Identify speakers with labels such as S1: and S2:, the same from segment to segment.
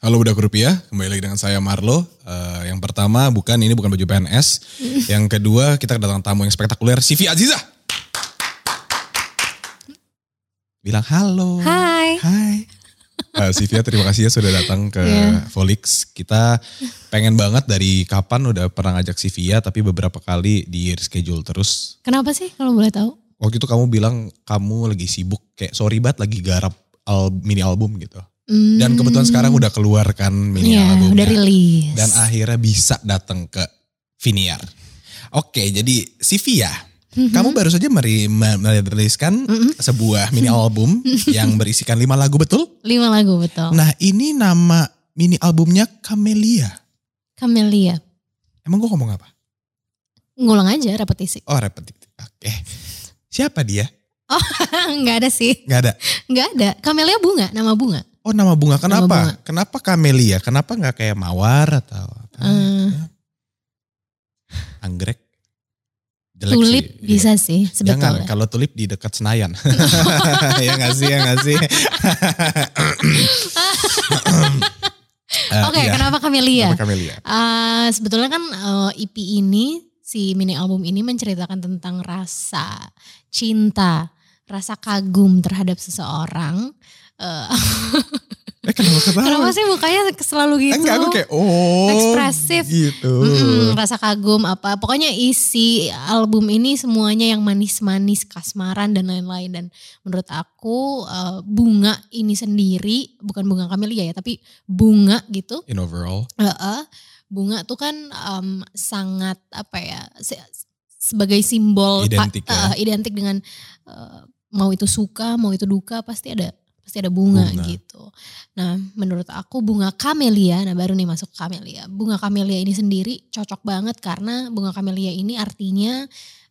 S1: Halo Budak Rupiah, kembali lagi dengan saya Marlo. Eh, yang pertama bukan ini bukan baju PNS. yang kedua kita kedatangan tamu yang spektakuler, Sivi Aziza. Bilang halo.
S2: Hai.
S1: Hai. Eh, Sivia terima kasih ya sudah datang ke
S2: Iya.
S1: Volix. Kita pengen banget dari kapan udah pernah ngajak Sivia tapi beberapa kali di reschedule terus.
S2: Kenapa sih kalau boleh tahu?
S1: Waktu itu kamu bilang kamu lagi sibuk kayak sorry banget lagi garap al- mini album gitu. Dan kebetulan sekarang udah keluar kan mini
S2: Iya,
S1: albumnya.
S2: udah rilis.
S1: Dan akhirnya bisa datang ke Viniar. Oke, jadi Sivia,
S2: Mhm.
S1: kamu baru saja meri- me- meriliskan sebuah mini album yang berisikan lima lagu betul?
S2: Lima lagu betul.
S1: Nah ini nama mini albumnya Camellia.
S2: Camellia.
S1: Emang gue ngomong apa?
S2: Ngulang aja repetisi.
S1: Oh repetitif. Oke. Siapa dia?
S2: Enggak ada sih.
S1: Gak ada.
S2: Enggak ada. Camellia bunga, nama bunga.
S1: Oh nama bunga. Kenapa?
S2: bunga.
S1: Kenapa Camellia? Kenapa nggak kayak mawar atau apa?
S2: Eh.
S1: Anggrek? Jelek
S2: Tulip
S1: sih.
S2: bisa sih
S1: Jangan,
S2: sebetulnya.
S1: kalau tulip di dekat Senayan. ya nggak sih, ya nggak sih. Eh,
S2: Oke,
S1: iya.
S2: kenapa Camellia?
S1: Kenapa Camellia?
S2: Ah, sebetulnya kan eh, EP ini, si mini album ini menceritakan tentang rasa cinta, rasa kagum terhadap seseorang. Eh,
S1: Eh kenapa ketawa?
S2: kenapa sih mukanya selalu gitu?
S1: Enggak, aku kayak oh.
S2: Ekspresif.
S1: Gitu.
S2: Mm-mm, rasa kagum apa pokoknya isi album ini semuanya yang manis-manis kasmaran dan lain-lain dan menurut aku eh, bunga ini sendiri bukan bunga kamelia ya tapi bunga gitu
S1: In overall.
S2: eh, eh, bunga tuh kan em, sangat apa ya se- sebagai simbol pa-
S1: Identik ya.
S2: eh, identik dengan eh, mau itu suka mau itu duka pasti ada pasti ada bunga,
S1: Bunga.
S2: gitu. Nah, menurut aku bunga kamelia, nah baru nih masuk kamelia. Bunga kamelia ini sendiri cocok banget karena bunga kamelia ini artinya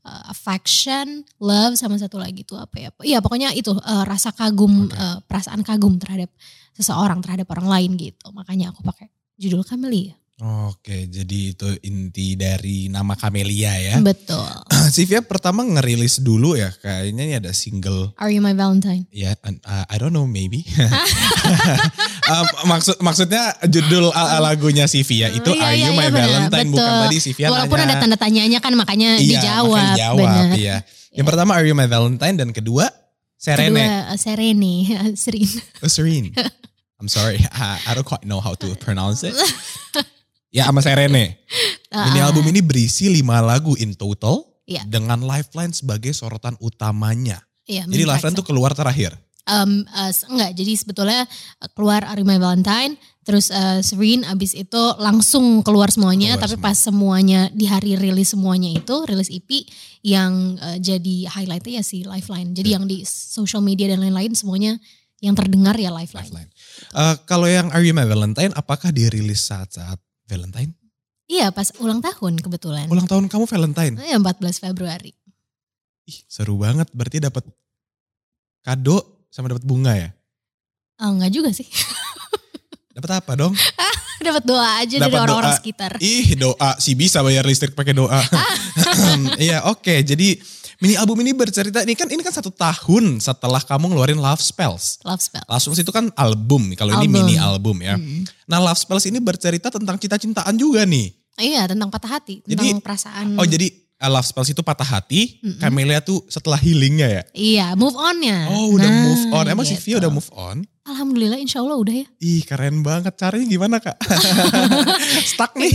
S2: uh, affection, love sama satu lagi tuh apa ya? Iya, pokoknya itu uh, rasa kagum,
S1: Oke.
S2: uh, perasaan kagum terhadap seseorang, terhadap orang lain gitu. Makanya aku pakai judul kamelia.
S1: Oke, jadi itu inti dari nama Camellia ya.
S2: Betul.
S1: Sivia pertama ngerilis dulu ya, kayaknya ini ada single
S2: Are you my Valentine?
S1: ya, uh, I don't know maybe. Um, maksud maksudnya judul uh, lagunya Sivia itu
S2: Iya,
S1: Are
S2: iya,
S1: You
S2: iya,
S1: My
S2: benar.
S1: Valentine bukan
S2: Betul.
S1: tadi Sivia
S2: Walaupun
S1: nanya.
S2: ada tanda tanyanya kan makanya
S1: Iya,
S2: dijawab.
S1: makanya dijawab,
S2: benar.
S1: iya. Yang pertama Are You My Valentine dan kedua Serene.
S2: Kedua uh, Serene, Serin.
S1: Oh, Serene. I'm sorry, I, I don't quite know how to pronounce it. ya sama Serene. Mini
S2: Ah,
S1: album ini berisi lima lagu in total.
S2: Iya.
S1: Dengan Lifeline sebagai sorotan utamanya.
S2: Iya,
S1: Jadi Lifeline
S2: track
S1: tuh keluar terakhir.
S2: Um, uh, enggak, jadi sebetulnya uh, keluar My Valentine, terus uh, Serene abis itu langsung keluar semuanya,
S1: Keluar
S2: tapi
S1: semua.
S2: pas semuanya di hari rilis semuanya itu, rilis EP yang uh, jadi highlightnya ya si Lifeline. Jadi yang di social media dan lain-lain semuanya yang terdengar ya Lifeline.
S1: Lifeline. Eh, kalau yang Are You My Valentine, apakah dirilis saat-saat Valentine?
S2: Iya pas ulang tahun kebetulan.
S1: Ulang tahun kamu Valentine?
S2: Ya 14 Februari.
S1: Ih, seru banget. Berarti dapat kado sama dapat bunga ya?
S2: Oh enggak juga sih.
S1: Dapat apa dong?
S2: Dapat doa aja dari
S1: Dapat
S2: orang-orang sekitar.
S1: Ih, doa sih bisa bayar listrik pakai doa. Iya, oke. Jadi mini album ini bercerita ini kan ini kan satu tahun setelah kamu ngeluarin Love Spells.
S2: Love spell.
S1: Love Spells itu kan album, kalau ini mini album ya.
S2: Mm.
S1: Nah, Love Spells ini bercerita tentang cinta-cintaan juga nih.
S2: Iya tentang patah hati, tentang
S1: Jadi-
S2: perasaan.
S1: Oh, jadi uh, Love Spells itu patah hati,
S2: Mm-mm.
S1: Camellia tuh setelah healingnya ya.
S2: Iya, move on-nya.
S1: Oh, udah
S2: Nah,
S1: move on. Emang si
S2: gitu.
S1: Via udah move on?
S2: Alhamdulillah insya Allah udah ya.
S1: Ih, keren banget. Caranya gimana, Kak? Stuck nih.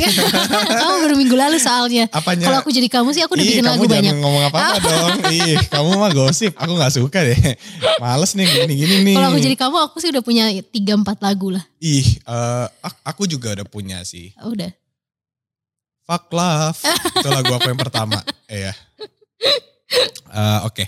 S2: oh baru minggu lalu soalnya.
S1: Apanya?
S2: Kalau aku jadi kamu sih aku udah
S1: Ih,
S2: bikin
S1: kamu
S2: lagu banyak.
S1: ngomong apa-apa dong. Ih, kamu mah gosip. Aku gak suka deh. Males nih gini-gini nih.
S2: Kalau aku jadi kamu aku sih udah punya 3-4 lagu lah.
S1: Ih, ak- aku juga udah punya sih.
S2: Oh, Udah.
S1: Fuck Love. Itu lagu aku yang pertama. Iya. Eh, Oke.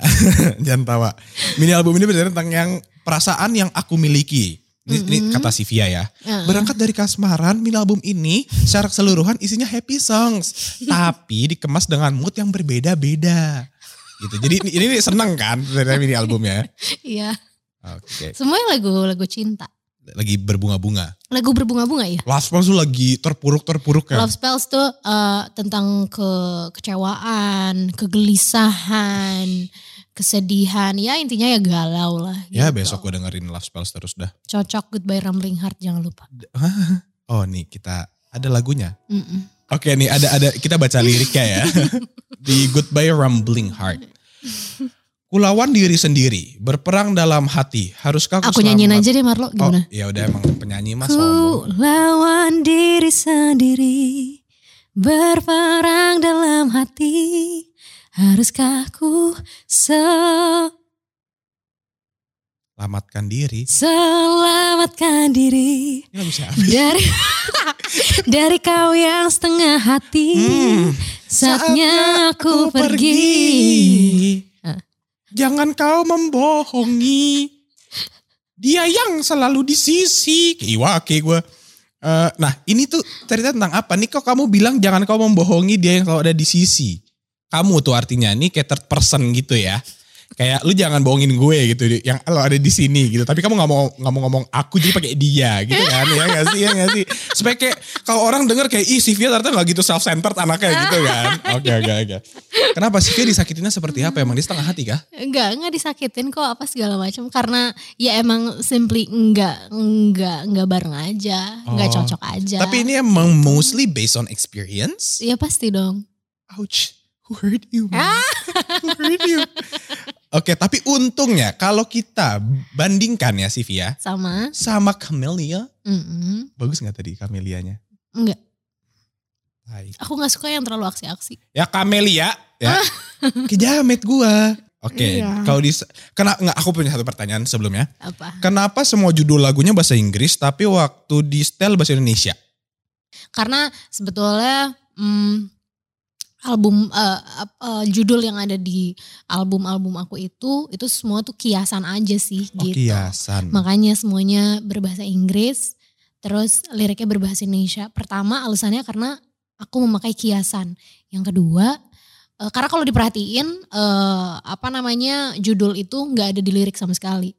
S1: Jangan tawa. Mini album ini bercerita tentang yang perasaan yang aku miliki. Ini, ini
S2: Mhm.
S1: kata Sivia ya.
S2: Heeh.
S1: Berangkat dari kasmaran, mini album ini secara keseluruhan isinya happy songs. tapi dikemas dengan mood yang berbeda-beda. Gitu. Jadi ini, ini seneng kan dari mini albumnya.
S2: Iya.
S1: Oke.
S2: Semuanya lagu-lagu cinta.
S1: Lagi berbunga-bunga.
S2: Lagu berbunga-bunga ya.
S1: Last Spells tuh lagi terpuruk-terpuruk kan.
S2: Love Spells tuh eh, tentang kekecewaan, kegelisahan, kesedihan, ya intinya ya galau lah.
S1: Ya
S2: gitu.
S1: besok gue dengerin Love Spells terus dah.
S2: Cocok Goodbye Rambling Heart jangan lupa.
S1: Oh nih kita ada lagunya.
S2: Mm-mm.
S1: Oke nih ada ada kita baca liriknya ya. Di Goodbye Rumbling Heart. Kulawan diri sendiri, berperang dalam hati. Haruskah aku
S2: Aku nyanyiin aja deh Marlo
S1: Oh,
S2: gimana?
S1: ya udah emang penyanyi mas
S2: Ku
S1: sombong.
S2: lawan diri sendiri Berperang dalam hati Haruskah ku se-
S1: Selamatkan diri.
S2: selamatkan diri? Dari dari kau yang setengah hati
S1: Hmm,
S2: Saatnya aku pergi Ah.
S1: Jangan kau membohongi. Dia yang selalu di sisi. Iwake gue. Eh, nah ini tuh cerita tentang apa? Nih kok kamu bilang jangan kau membohongi dia yang selalu ada di sisi. Kamu tuh artinya nih kayak third person gitu ya. Kayak lu jangan bohongin gue gitu yang lo ada di sini gitu. Tapi kamu nggak mau nggak mau ngomong aku jadi pakai dia gitu kan ya nggak sih ya nggak sih. Supaya kayak kalau orang denger kayak ih Sivia ternyata nggak gitu self centered anaknya gitu kan. Oke oke oke. Kenapa Sivia disakitinnya seperti apa? Emang dia setengah hati kah?
S2: Enggak, enggak disakitin kok apa segala macam karena ya emang simply enggak enggak enggak bareng aja, enggak
S1: Oh.
S2: cocok aja.
S1: Tapi ini emang mostly based on experience.
S2: ya pasti dong.
S1: Ouch. Who hurt you? man? Who hurt you? Oke, tapi untungnya kalau kita bandingkan ya Sivia
S2: Sama.
S1: sama Camellia,
S2: Mm-mm.
S1: bagus nggak tadi Camelianya?
S2: Enggak,
S1: Hai.
S2: aku nggak suka yang terlalu aksi-aksi.
S1: Ya Camelia, ya. Kejamet gua. Oke,
S2: Iya.
S1: kalau di kena nggak aku punya satu pertanyaan sebelumnya.
S2: Apa?
S1: Kenapa semua judul lagunya bahasa Inggris tapi waktu di setel bahasa Indonesia?
S2: Karena sebetulnya mm, album ap- eh, judul yang ada di album-album aku itu itu semua tuh kiasan aja sih
S1: Oh,
S2: gitu.
S1: kiasan.
S2: Makanya semuanya berbahasa Inggris, terus liriknya berbahasa Indonesia. Pertama alasannya karena aku memakai kiasan. Yang kedua, eh, karena kalau diperhatiin eh, apa namanya judul itu nggak ada di lirik sama sekali.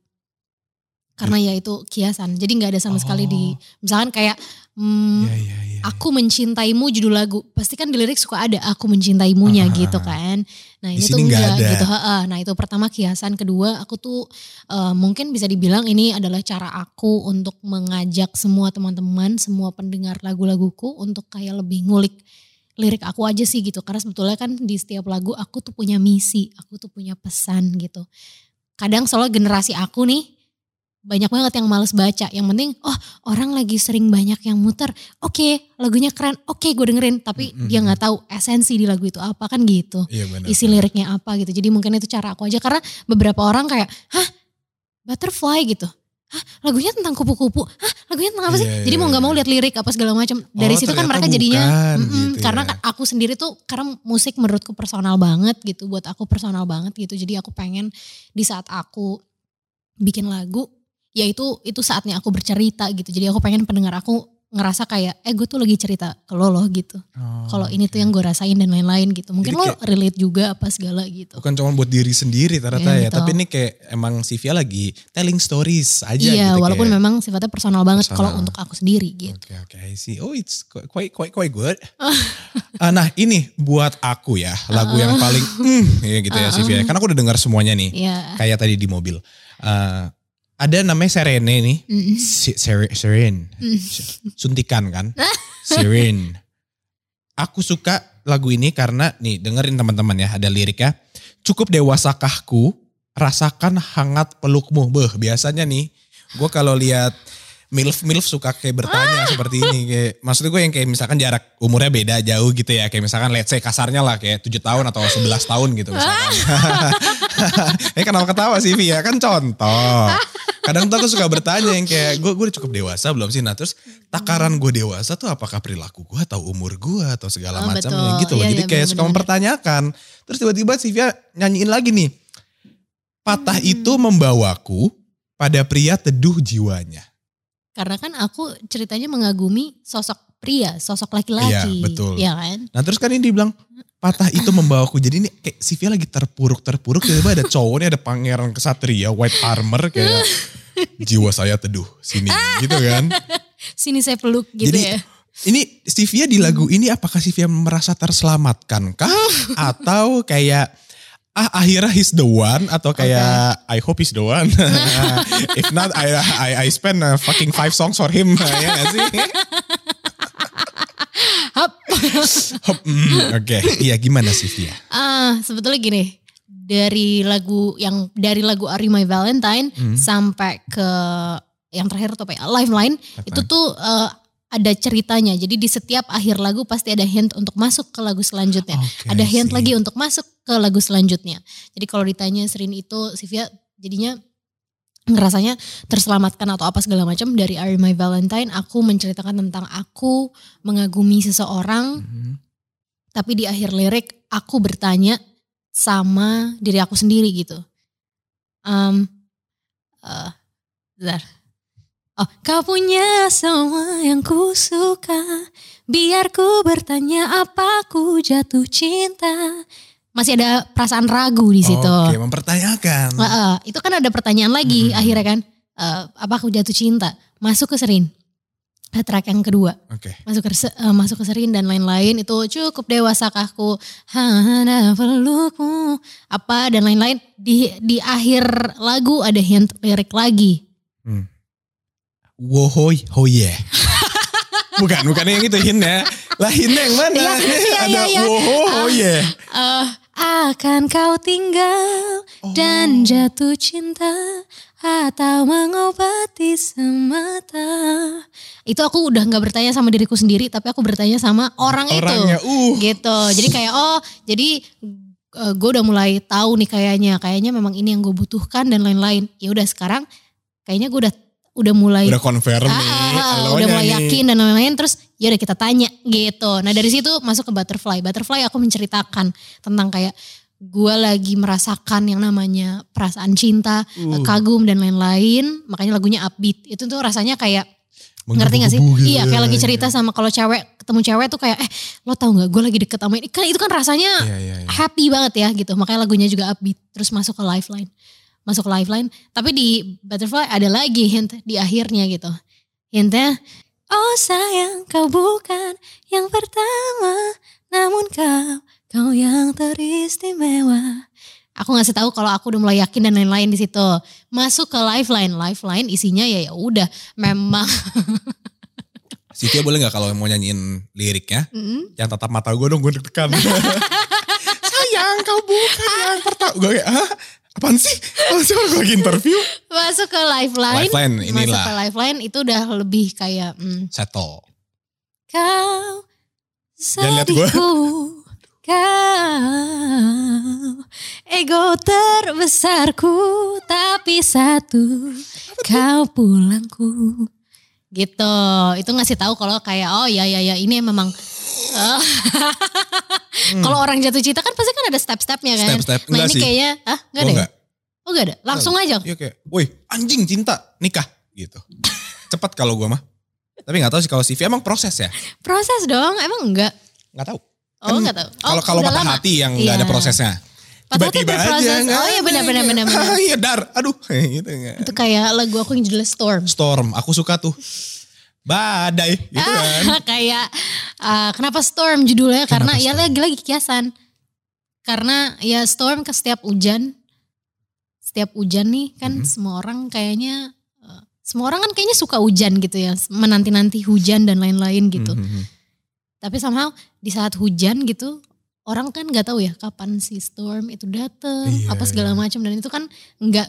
S2: Karena ya itu kiasan, jadi nggak ada sama sekali di,
S1: Oh.
S2: misalkan kayak hmm,
S1: Iya, iya, iya.
S2: aku mencintaimu judul lagu, pasti kan di lirik suka ada aku mencintaimunya
S1: Ah,
S2: gitu kan. Nah ini tuh enggak
S1: ada.
S2: gitu. Ha-ha. Nah itu pertama kiasan, kedua aku tuh eh, mungkin bisa dibilang ini adalah cara aku untuk mengajak semua teman-teman, semua pendengar lagu-laguku untuk kayak lebih ngulik lirik aku aja sih gitu. Karena sebetulnya kan di setiap lagu aku tuh punya misi, aku tuh punya pesan gitu. Kadang soal generasi aku nih banyak banget yang males baca. Yang penting, oh orang lagi sering banyak yang muter. Oke, lagunya keren. Oke, gue dengerin. Tapi
S1: Mm-mm.
S2: dia nggak tahu esensi di lagu itu apa kan gitu.
S1: Iya benar.
S2: Isi liriknya apa gitu. Jadi mungkin itu cara aku aja. Karena beberapa orang kayak, hah butterfly gitu. Hah lagunya tentang kupu-kupu. Hah lagunya tentang apa sih?
S1: Iya,
S2: Jadi
S1: iya,
S2: mau nggak mau
S1: iya.
S2: lihat lirik apa segala macam. Dari
S1: Oh,
S2: situ kan mereka jadinya,
S1: bukan
S2: mm-mm,
S1: gitu
S2: karena
S1: ya.
S2: kan aku sendiri tuh karena musik menurutku personal banget gitu. Buat aku personal banget gitu. Jadi aku pengen di saat aku bikin lagu, ya itu itu saatnya aku bercerita gitu. Jadi aku pengen pendengar aku ngerasa kayak, eh gue tuh lagi cerita ke lo loh gitu.
S1: Oh,
S2: Kalau ini tuh yang gue rasain dan lain-lain gitu. Mungkin
S1: Jadi
S2: lo relate juga apa segala gitu.
S1: Bukan cuma buat diri sendiri ternyata
S2: Iya,
S1: ya,
S2: gitu.
S1: tapi ini kayak emang Sivia lagi telling stories aja
S2: Iya,
S1: gitu.
S2: walaupun
S1: kayak.
S2: memang sifatnya personal banget kalau untuk aku sendiri gitu.
S1: Oke oke, I see. Oh it's quite quite quite good. Ah, nah ini buat aku ya lagu yang paling mm, ya gitu ya Sivia. Karena aku udah dengar semuanya nih.
S2: Iya.
S1: Kayak tadi di mobil. Eh, ada namanya Serene nih. Sere- Serene.
S2: Mm.
S1: Suntikan kan. Serene. Aku suka lagu ini karena nih dengerin teman-teman ya ada liriknya. Cukup dewasakahku rasakan hangat pelukmu. Beh biasanya nih gue kalau lihat milf milf suka kayak bertanya seperti ini kayak maksud gue yang kayak misalkan jarak umurnya beda jauh gitu ya kayak misalkan let's say kasarnya lah kayak 7 tahun atau 11 tahun gitu misalkan. eh kenapa ketawa sih Vi ya kan contoh. Kadang tuh aku suka bertanya yang kayak gue gue udah cukup dewasa belum sih? Nah terus takaran gue dewasa tuh apakah perilaku gue atau umur gue atau segala
S2: Oh,
S1: macamnya gitu loh.
S2: Iya,
S1: Jadi
S2: iya,
S1: kayak suka
S2: benar-benar.
S1: mempertanyakan. Terus tiba-tiba Sivia nyanyiin lagi nih. Patah
S2: Hmm.
S1: itu membawaku pada pria teduh jiwanya.
S2: Karena kan aku ceritanya mengagumi sosok pria, sosok laki-laki.
S1: Iya, betul.
S2: Iya kan?
S1: Nah terus kan ini dibilang patah itu membawaku. Jadi ini kayak Sivia lagi terpuruk-terpuruk. Tiba-tiba ada cowok nih ada pangeran kesatria white armor kayak jiwa saya teduh sini gitu kan.
S2: Sini saya peluk gitu
S1: Jadi,
S2: ya.
S1: Ini Sivia di lagu ini apakah Sivia merasa terselamatkan kah? Atau kayak ah akhirnya he's the one atau kayak I hope he's the one. If not I I, I spend uh, fucking five songs for him ya gak sih?
S2: Hap.
S1: Hop, mm, Oke, iya gimana sih Via?
S2: Ah, sebetulnya gini. Dari lagu yang dari lagu Are You My Valentine
S1: Hmm.
S2: sampai ke yang terakhir tuh apa ya? Lifeline itu tuh eh, ada ceritanya. Jadi di setiap akhir lagu pasti ada hint untuk masuk ke lagu selanjutnya.
S1: Oke,
S2: ada hint
S1: see.
S2: lagi untuk masuk ke lagu selanjutnya. Jadi kalau ditanya Serin itu Sivia jadinya ngerasanya terselamatkan atau apa segala macam dari Are My Valentine aku menceritakan tentang aku mengagumi seseorang
S1: Mhm.
S2: tapi di akhir lirik aku bertanya sama diri aku sendiri gitu. Um, bentar. Oh, kau punya semua yang ku suka, biar ku bertanya apa ku jatuh cinta. Masih ada perasaan ragu di situ.
S1: Oke, mempertanyakan.
S2: Heeh, itu kan ada pertanyaan lagi
S1: Hmm.
S2: akhirnya kan, eh, apa aku jatuh cinta? Masuk ke Serin, ke track yang kedua
S1: Oke.
S2: masuk ke eh, masuk ke serin dan lain-lain itu cukup dewasa kahku hana pelukmu apa dan lain-lain di di akhir lagu ada hint lirik lagi
S1: Hmm. Wohoy, oh yeah. bukan, bukan yang itu hintnya. Lah hintnya yang mana?
S2: Iya, iya,
S1: Ada
S2: iya, iya.
S1: woho, oh yeah.
S2: Eh, akan kau tinggal
S1: Oh.
S2: dan jatuh cinta atau mengobati semata. Itu aku udah nggak bertanya sama diriku sendiri tapi aku bertanya sama orang
S1: Orangnya,
S2: itu
S1: uh.
S2: gitu. Jadi kayak oh jadi gue udah mulai tahu nih kayaknya. Kayaknya memang ini yang gue butuhkan dan lain-lain. Ya udah sekarang kayaknya gue udah udah mulai
S1: Udah confirm
S2: Ah,
S1: nih.
S2: ah, ah, udah mulai
S1: nih.
S2: yakin dan lain-lain terus ya udah kita tanya gitu nah dari situ masuk ke butterfly butterfly aku menceritakan tentang kayak gue lagi merasakan yang namanya perasaan cinta
S1: Uh.
S2: kagum dan lain-lain makanya lagunya upbeat itu tuh rasanya kayak ngerti gak sih?
S1: Gitu
S2: Iya
S1: ya.
S2: kayak lagi cerita sama kalau cewek ketemu cewek tuh kayak eh lo tau nggak gue lagi deket sama ini kan itu kan rasanya
S1: iya.
S2: happy banget ya gitu makanya lagunya juga upbeat terus masuk ke lifeline masuk ke lifeline tapi di butterfly ada lagi hint di akhirnya gitu hintnya oh sayang kau bukan yang pertama namun kau kau yang teristimewa aku ngasih tahu kalau aku udah mulai yakin dan lain-lain di situ masuk ke lifeline lifeline isinya ya ya udah memang
S1: Sivia boleh gak kalau mau nyanyiin liriknya?
S2: Mm,
S1: Yang tatap mata gue dong, gue deg-degan. Sayang kau bukan yang pertama. Gue kayak, Hah? Apaan sih? Orang gue lagi interview?
S2: masuk ke lifeline,
S1: Lifeline,
S2: masuk
S1: inilah.
S2: ke lifeline itu udah lebih kayak mm,
S1: Settle.
S2: Kau
S1: Jangan lihat gua.
S2: sedihku Kau Ego terbesarku Tapi satu Kau pulangku Gitu Itu ngasih tahu kalau kayak Oh ya ya ya ini memang eh, Kalau orang jatuh cinta kan pasti kan ada step-stepnya kan
S1: Hmm. Step-step.
S2: Nah
S1: Enggak
S2: ini
S1: sih.
S2: kayaknya ah, Enggak
S1: Oh,
S2: ada ya?
S1: enggak.
S2: Oh enggak ada Langsung aja
S1: Iya kayak, woi anjing cinta, nikah. Gitu. Cepat kalau gue mah. Tapi gak tahu sih kalau Sivia emang proses ya?
S2: Proses dong Emang enggak
S1: Gak tahu.
S2: Oh
S1: Kan
S2: enggak tahu Oh,
S1: Kalau kalau patah
S2: lama.
S1: hati yang nggak ada
S2: Iya.
S1: prosesnya. Tiba-tiba aja. nggak
S2: Oh iya benar-benar
S1: nggak-. Ah, Iya dar, aduh gitu nggak.
S2: Itu kayak lagu aku yang judulnya Storm.
S1: Storm, aku suka tuh. Badai gitu kan.
S2: Ah, kayak ah, kenapa Storm judulnya? Karena
S1: Kenapa
S2: ya lagi-lagi kiasan. Karena ya Storm ke setiap hujan, setiap hujan nih kan
S1: Mhm.
S2: semua orang kayaknya eh, semua orang kan kayaknya suka hujan gitu ya, menanti-nanti hujan dan lain-lain gitu.
S1: Mhm.
S2: Tapi somehow di saat hujan gitu orang kan nggak tahu ya kapan si storm itu dateng,
S1: Iya,
S2: apa segala
S1: iya.
S2: macam dan itu kan nggak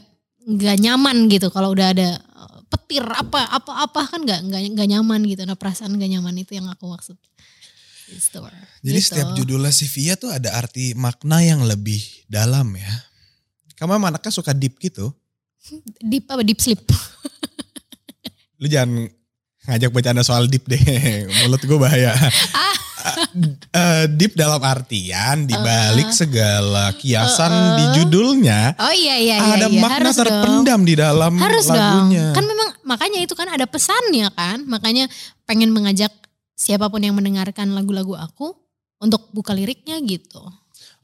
S2: nggak nyaman gitu kalau udah ada uh, petir apa apa apa kan nggak nggak nyaman gitu. Nah perasaan nggak nyaman itu yang aku maksud. Si storm.
S1: Jadi
S2: Gitu.
S1: setiap judulnya Sivia tuh ada arti makna yang lebih dalam ya. Kamu emang anaknya suka deep gitu.
S2: deep apa deep sleep.
S1: Lu jangan ngajak bercanda soal deep deh. Mulut gue bahaya.
S2: Ah.
S1: Eh, deep dalam artian dibalik segala kiasan
S2: Uh-uh.
S1: di judulnya
S2: Oh iya iya iya.
S1: ada
S2: iya.
S1: makna
S2: Harus dong.
S1: terpendam di dalam
S2: Harus
S1: lagunya.
S2: dong. Kan memang makanya itu kan ada pesannya kan. Makanya pengen mengajak siapa pun yang mendengarkan lagu-lagu aku untuk buka liriknya gitu.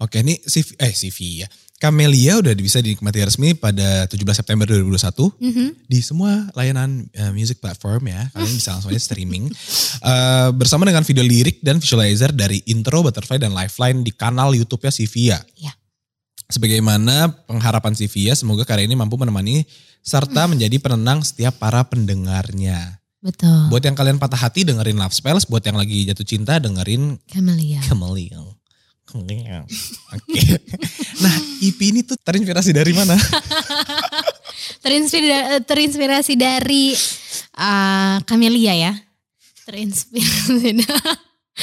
S1: Oke, ini Siv eh Sivia. Camelia udah bisa dinikmati resmi pada 17 September 2021
S2: Mhm.
S1: di semua layanan eh, music platform ya. Kalian bisa langsung aja streaming. Eh, bersama dengan video lirik dan visualizer dari intro, butterfly, dan lifeline di kanal YouTube-nya Sivia.
S2: Iya.
S1: Sebagaimana pengharapan si Via, semoga karya ini mampu menemani serta menjadi penenang setiap para pendengarnya.
S2: Betul.
S1: Buat yang kalian patah hati dengerin Love Spells, buat yang lagi jatuh cinta dengerin
S2: Camellia.
S1: Chameleon. Chameleon. Oke. Nah, EP ini tuh terinspirasi dari mana?
S2: Terinspirasi, terinspirasi dari uh, Camellia ya. Terinspirasi.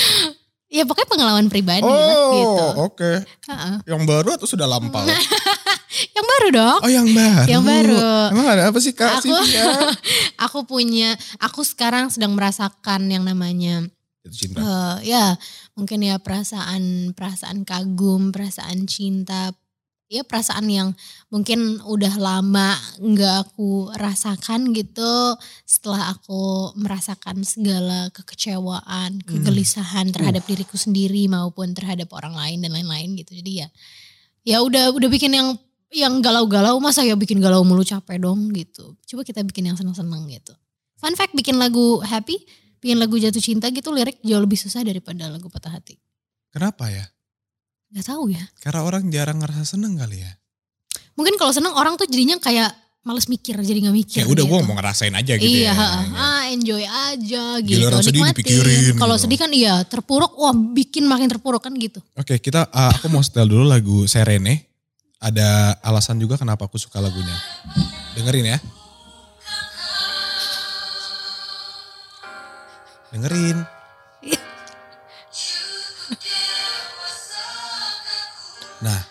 S2: ya pokoknya pengalaman pribadi lah gitu.
S1: oke.
S2: Heeh.
S1: Yang baru atau sudah lampau?
S2: Yang baru dong.
S1: Oh, yang baru.
S2: Yang baru.
S1: Emang ada apa sih Kak
S2: Aku aku punya aku sekarang sedang merasakan yang namanya
S1: cinta.
S2: eh, ya mungkin ya perasaan perasaan kagum, perasaan cinta, ya perasaan yang mungkin udah lama nggak aku rasakan gitu setelah aku merasakan segala kekecewaan, kegelisahan terhadap diriku sendiri maupun terhadap orang lain dan lain-lain gitu. Jadi ya ya udah udah bikin yang yang galau-galau masa ya bikin galau mulu capek dong gitu. Coba kita bikin yang seneng-seneng gitu. Fun fact bikin lagu happy, bikin lagu jatuh cinta gitu lirik jauh lebih susah daripada lagu patah hati.
S1: Kenapa ya?
S2: Gak tahu ya.
S1: Karena orang jarang ngerasa seneng kali ya.
S2: Mungkin kalau seneng orang tuh jadinya kayak males mikir jadi nggak mikir.
S1: Ya udah
S2: gitu.
S1: gue mau ngerasain aja gitu
S2: iya,
S1: ya.
S2: ah enjoy aja gitu.
S1: Giliran sedih dipikirin
S2: Kalau
S1: gitu.
S2: sedih kan iya terpuruk, wah bikin makin terpuruk kan gitu.
S1: Oke, kita uh, aku mau setel dulu lagu Serene. Ada alasan juga kenapa aku suka lagunya. Dengerin ya. Dengerin. Nah,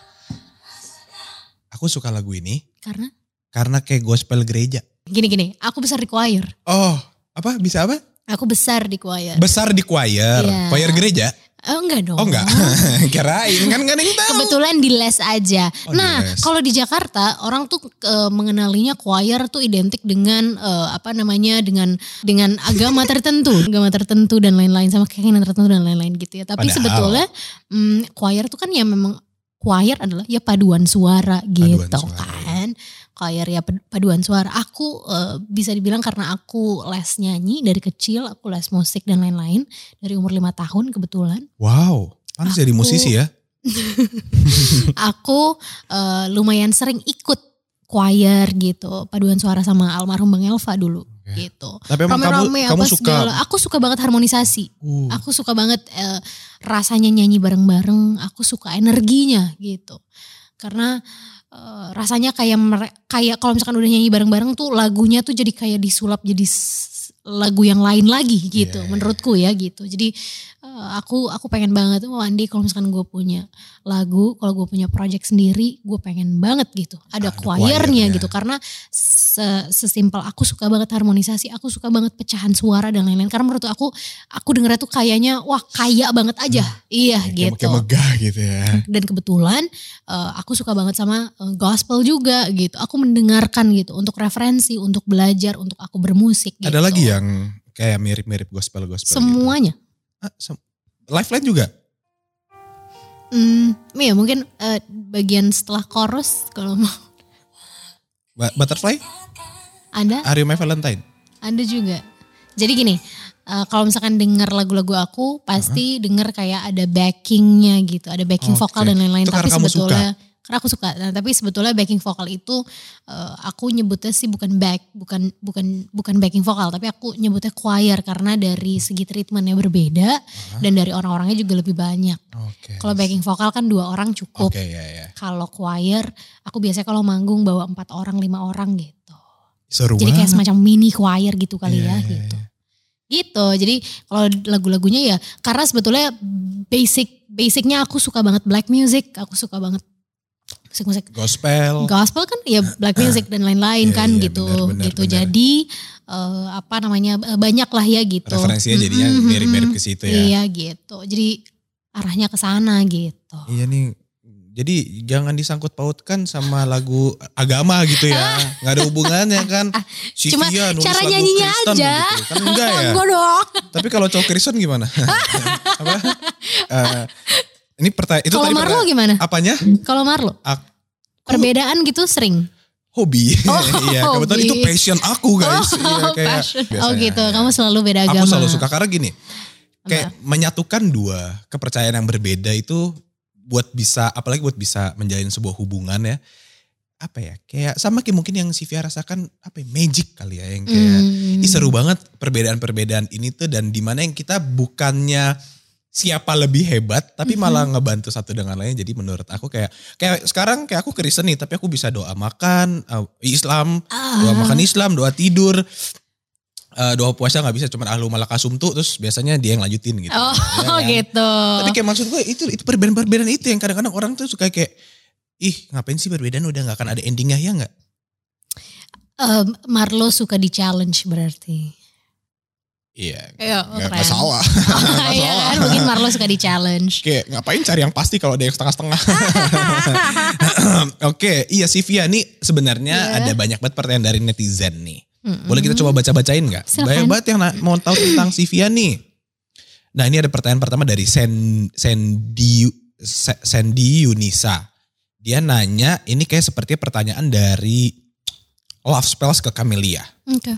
S1: aku suka lagu ini
S2: Karena
S1: karena kayak gospel gereja.
S2: gini-gini, aku besar di choir.
S1: Oh, apa bisa apa?
S2: Aku besar di choir.
S1: Besar di choir,
S2: Iya.
S1: choir gereja.
S2: Oh enggak dong.
S1: Oh enggak, kirain kan gak ada yang tahu.
S2: Kebetulan di les aja.
S1: Oh,
S2: nah, kalau di Jakarta orang tuh eh, mengenalinya choir tuh identik dengan eh, apa namanya dengan dengan agama tertentu, agama tertentu dan lain-lain sama keyakinan tertentu dan lain-lain gitu ya. Tapi
S1: Padahal.
S2: sebetulnya mm, choir tuh kan ya memang choir adalah ya paduan suara gitu
S1: suara,
S2: kan. Choir ya pad- paduan suara. Aku eh, bisa dibilang karena aku les nyanyi dari kecil, aku les musik dan lain-lain dari umur lima tahun kebetulan.
S1: Wow, pantas jadi musisi ya.
S2: aku eh, lumayan sering ikut choir gitu, paduan suara sama almarhum Bang Elva dulu gitu.
S1: Tapi emang kamu,
S2: Rame-rame
S1: kamu suka
S2: segala. Aku suka banget harmonisasi.
S1: Uh,
S2: Aku suka banget eh, rasanya nyanyi bareng-bareng. Aku suka energinya gitu. Karena eh, rasanya kayak kayak kalau misalkan udah nyanyi bareng-bareng tuh lagunya tuh jadi kayak disulap jadi lagu yang lain lagi gitu.
S1: Iya, iya,
S2: menurutku ya gitu. Jadi eh, aku aku pengen banget tuh Andi kalau misalkan gue punya lagu, kalau gue punya project sendiri, gue pengen banget gitu. Ada
S1: Ada
S2: choirnya
S1: choirnya.
S2: gitu karena se- sesimpel aku suka banget harmonisasi, aku suka banget pecahan suara dan lain-lain. Karena menurut aku, aku dengernya tuh kayaknya wah kaya banget aja, iya
S1: kayak,
S2: gitu.
S1: kayak megah gitu ya.
S2: Dan kebetulan eh, aku suka banget sama eh, gospel juga gitu. Aku mendengarkan gitu untuk referensi, untuk belajar, untuk aku bermusik. Gitu.
S1: Ada lagi yang kayak mirip-mirip gospel-gospel gitu.
S2: Semuanya.
S1: Ah, sem- Lifeline juga?
S2: Hmm, ya mungkin eh, bagian setelah chorus kalau mau
S1: Ba- Butterfly?
S2: ada,
S1: Are You My Valentine?
S2: ada juga. Jadi gini, eh, kalau misalkan denger lagu-lagu aku pasti denger kayak ada backingnya gitu, ada backing
S1: Oke.
S2: vokal dan lain-lain. Tapi sebetulnya karena aku suka. Nah, tapi sebetulnya backing vokal itu eh, aku nyebutnya sih bukan back, bukan bukan bukan backing vokal, tapi aku nyebutnya choir karena dari segi treatmentnya berbeda dan dari orang-orangnya juga lebih banyak.
S1: Oke.
S2: Kalau backing vokal kan dua orang cukup.
S1: Oke, ya ya.
S2: Kalau choir, aku biasanya kalau manggung bawa empat orang, lima orang gitu.
S1: Seru
S2: Jadi kayak semacam mini choir gitu kali
S1: Iya,
S2: ya
S1: iya,
S2: gitu. Gitu. Jadi kalau lagu-lagunya ya karena sebetulnya basic basicnya aku suka banget black music, aku suka banget musik-musik
S1: Gospel.
S2: gospel kan ya black music dan lain-lain
S1: Iya,
S2: kan
S1: iya,
S2: gitu
S1: benar, benar,
S2: gitu.
S1: benar.
S2: Jadi eh, apa namanya eh, banyak lah ya gitu.
S1: Referensinya jadinya
S2: Mm-mm,
S1: mirip-mirip ke situ ya.
S2: Iya gitu. Jadi arahnya ke sana gitu.
S1: Iya nih. Jadi jangan disangkut pautkan sama lagu agama gitu ya. Nggak ada hubungannya kan. Si
S2: Cuma
S1: nulis
S2: cara nyanyinya
S1: Kristen
S2: aja.
S1: Gitu. Kan enggak ya. Tapi kalau cowok Kristen gimana? Apa? Eh, ini pertanyaan itu
S2: Kalau Marlo gimana?
S1: Apanya?
S2: Kalau Marlo?
S1: Aku
S2: Perbedaan gitu sering.
S1: hobi.
S2: Oh,
S1: Iya, kebetulan
S2: hobi.
S1: itu passion aku guys. Iya,
S2: Oh,
S1: kayak
S2: passion.
S1: biasanya,
S2: oh gitu, kamu selalu beda agama.
S1: Aku selalu suka karena gini. Kayak menyatukan dua kepercayaan yang berbeda itu buat bisa apalagi buat bisa menjalin sebuah hubungan ya apa ya kayak sama kayak mungkin yang Sivia rasakan apa ya, magic kali ya yang kayak. Ih, seru banget perbedaan-perbedaan ini tuh dan di mana yang kita bukannya siapa lebih hebat tapi
S2: Mhm.
S1: malah ngebantu satu dengan lainnya jadi menurut aku kayak kayak sekarang kayak aku Kristen nih tapi aku bisa doa makan uh, Islam doa
S2: Ah.
S1: makan Islam doa tidur uh, doa puasa nggak bisa cuman ahlu malakasumtu terus biasanya dia yang lanjutin gitu
S2: Oh
S1: Ya kan?
S2: gitu.
S1: tapi kayak maksud gue itu itu perbedaan-perbedaan itu yang kadang-kadang orang tuh suka kayak ih ngapain sih perbedaan udah nggak akan ada endingnya ya nggak
S2: Em, Marlo suka di challenge berarti.
S1: Iya
S2: Iya,
S1: nggak nggak salah Nggak
S2: Iya kan, mungkin Marlo suka di challenge.
S1: Kayak ngapain cari yang pasti kalau ada yang setengah-setengah. Oke, iya Sivia nih sebenarnya
S2: Iya.
S1: ada banyak banget pertanyaan dari netizen nih.
S2: Mm-mm.
S1: Boleh kita coba baca-bacain nggak? Banyak banget yang mau tahu tentang Sivia nih. Nah ini ada pertanyaan pertama dari Sen, Sandy, Yunisa. Dia nanya, ini kayak seperti pertanyaan dari Love Spells ke Camelia.
S2: Oke.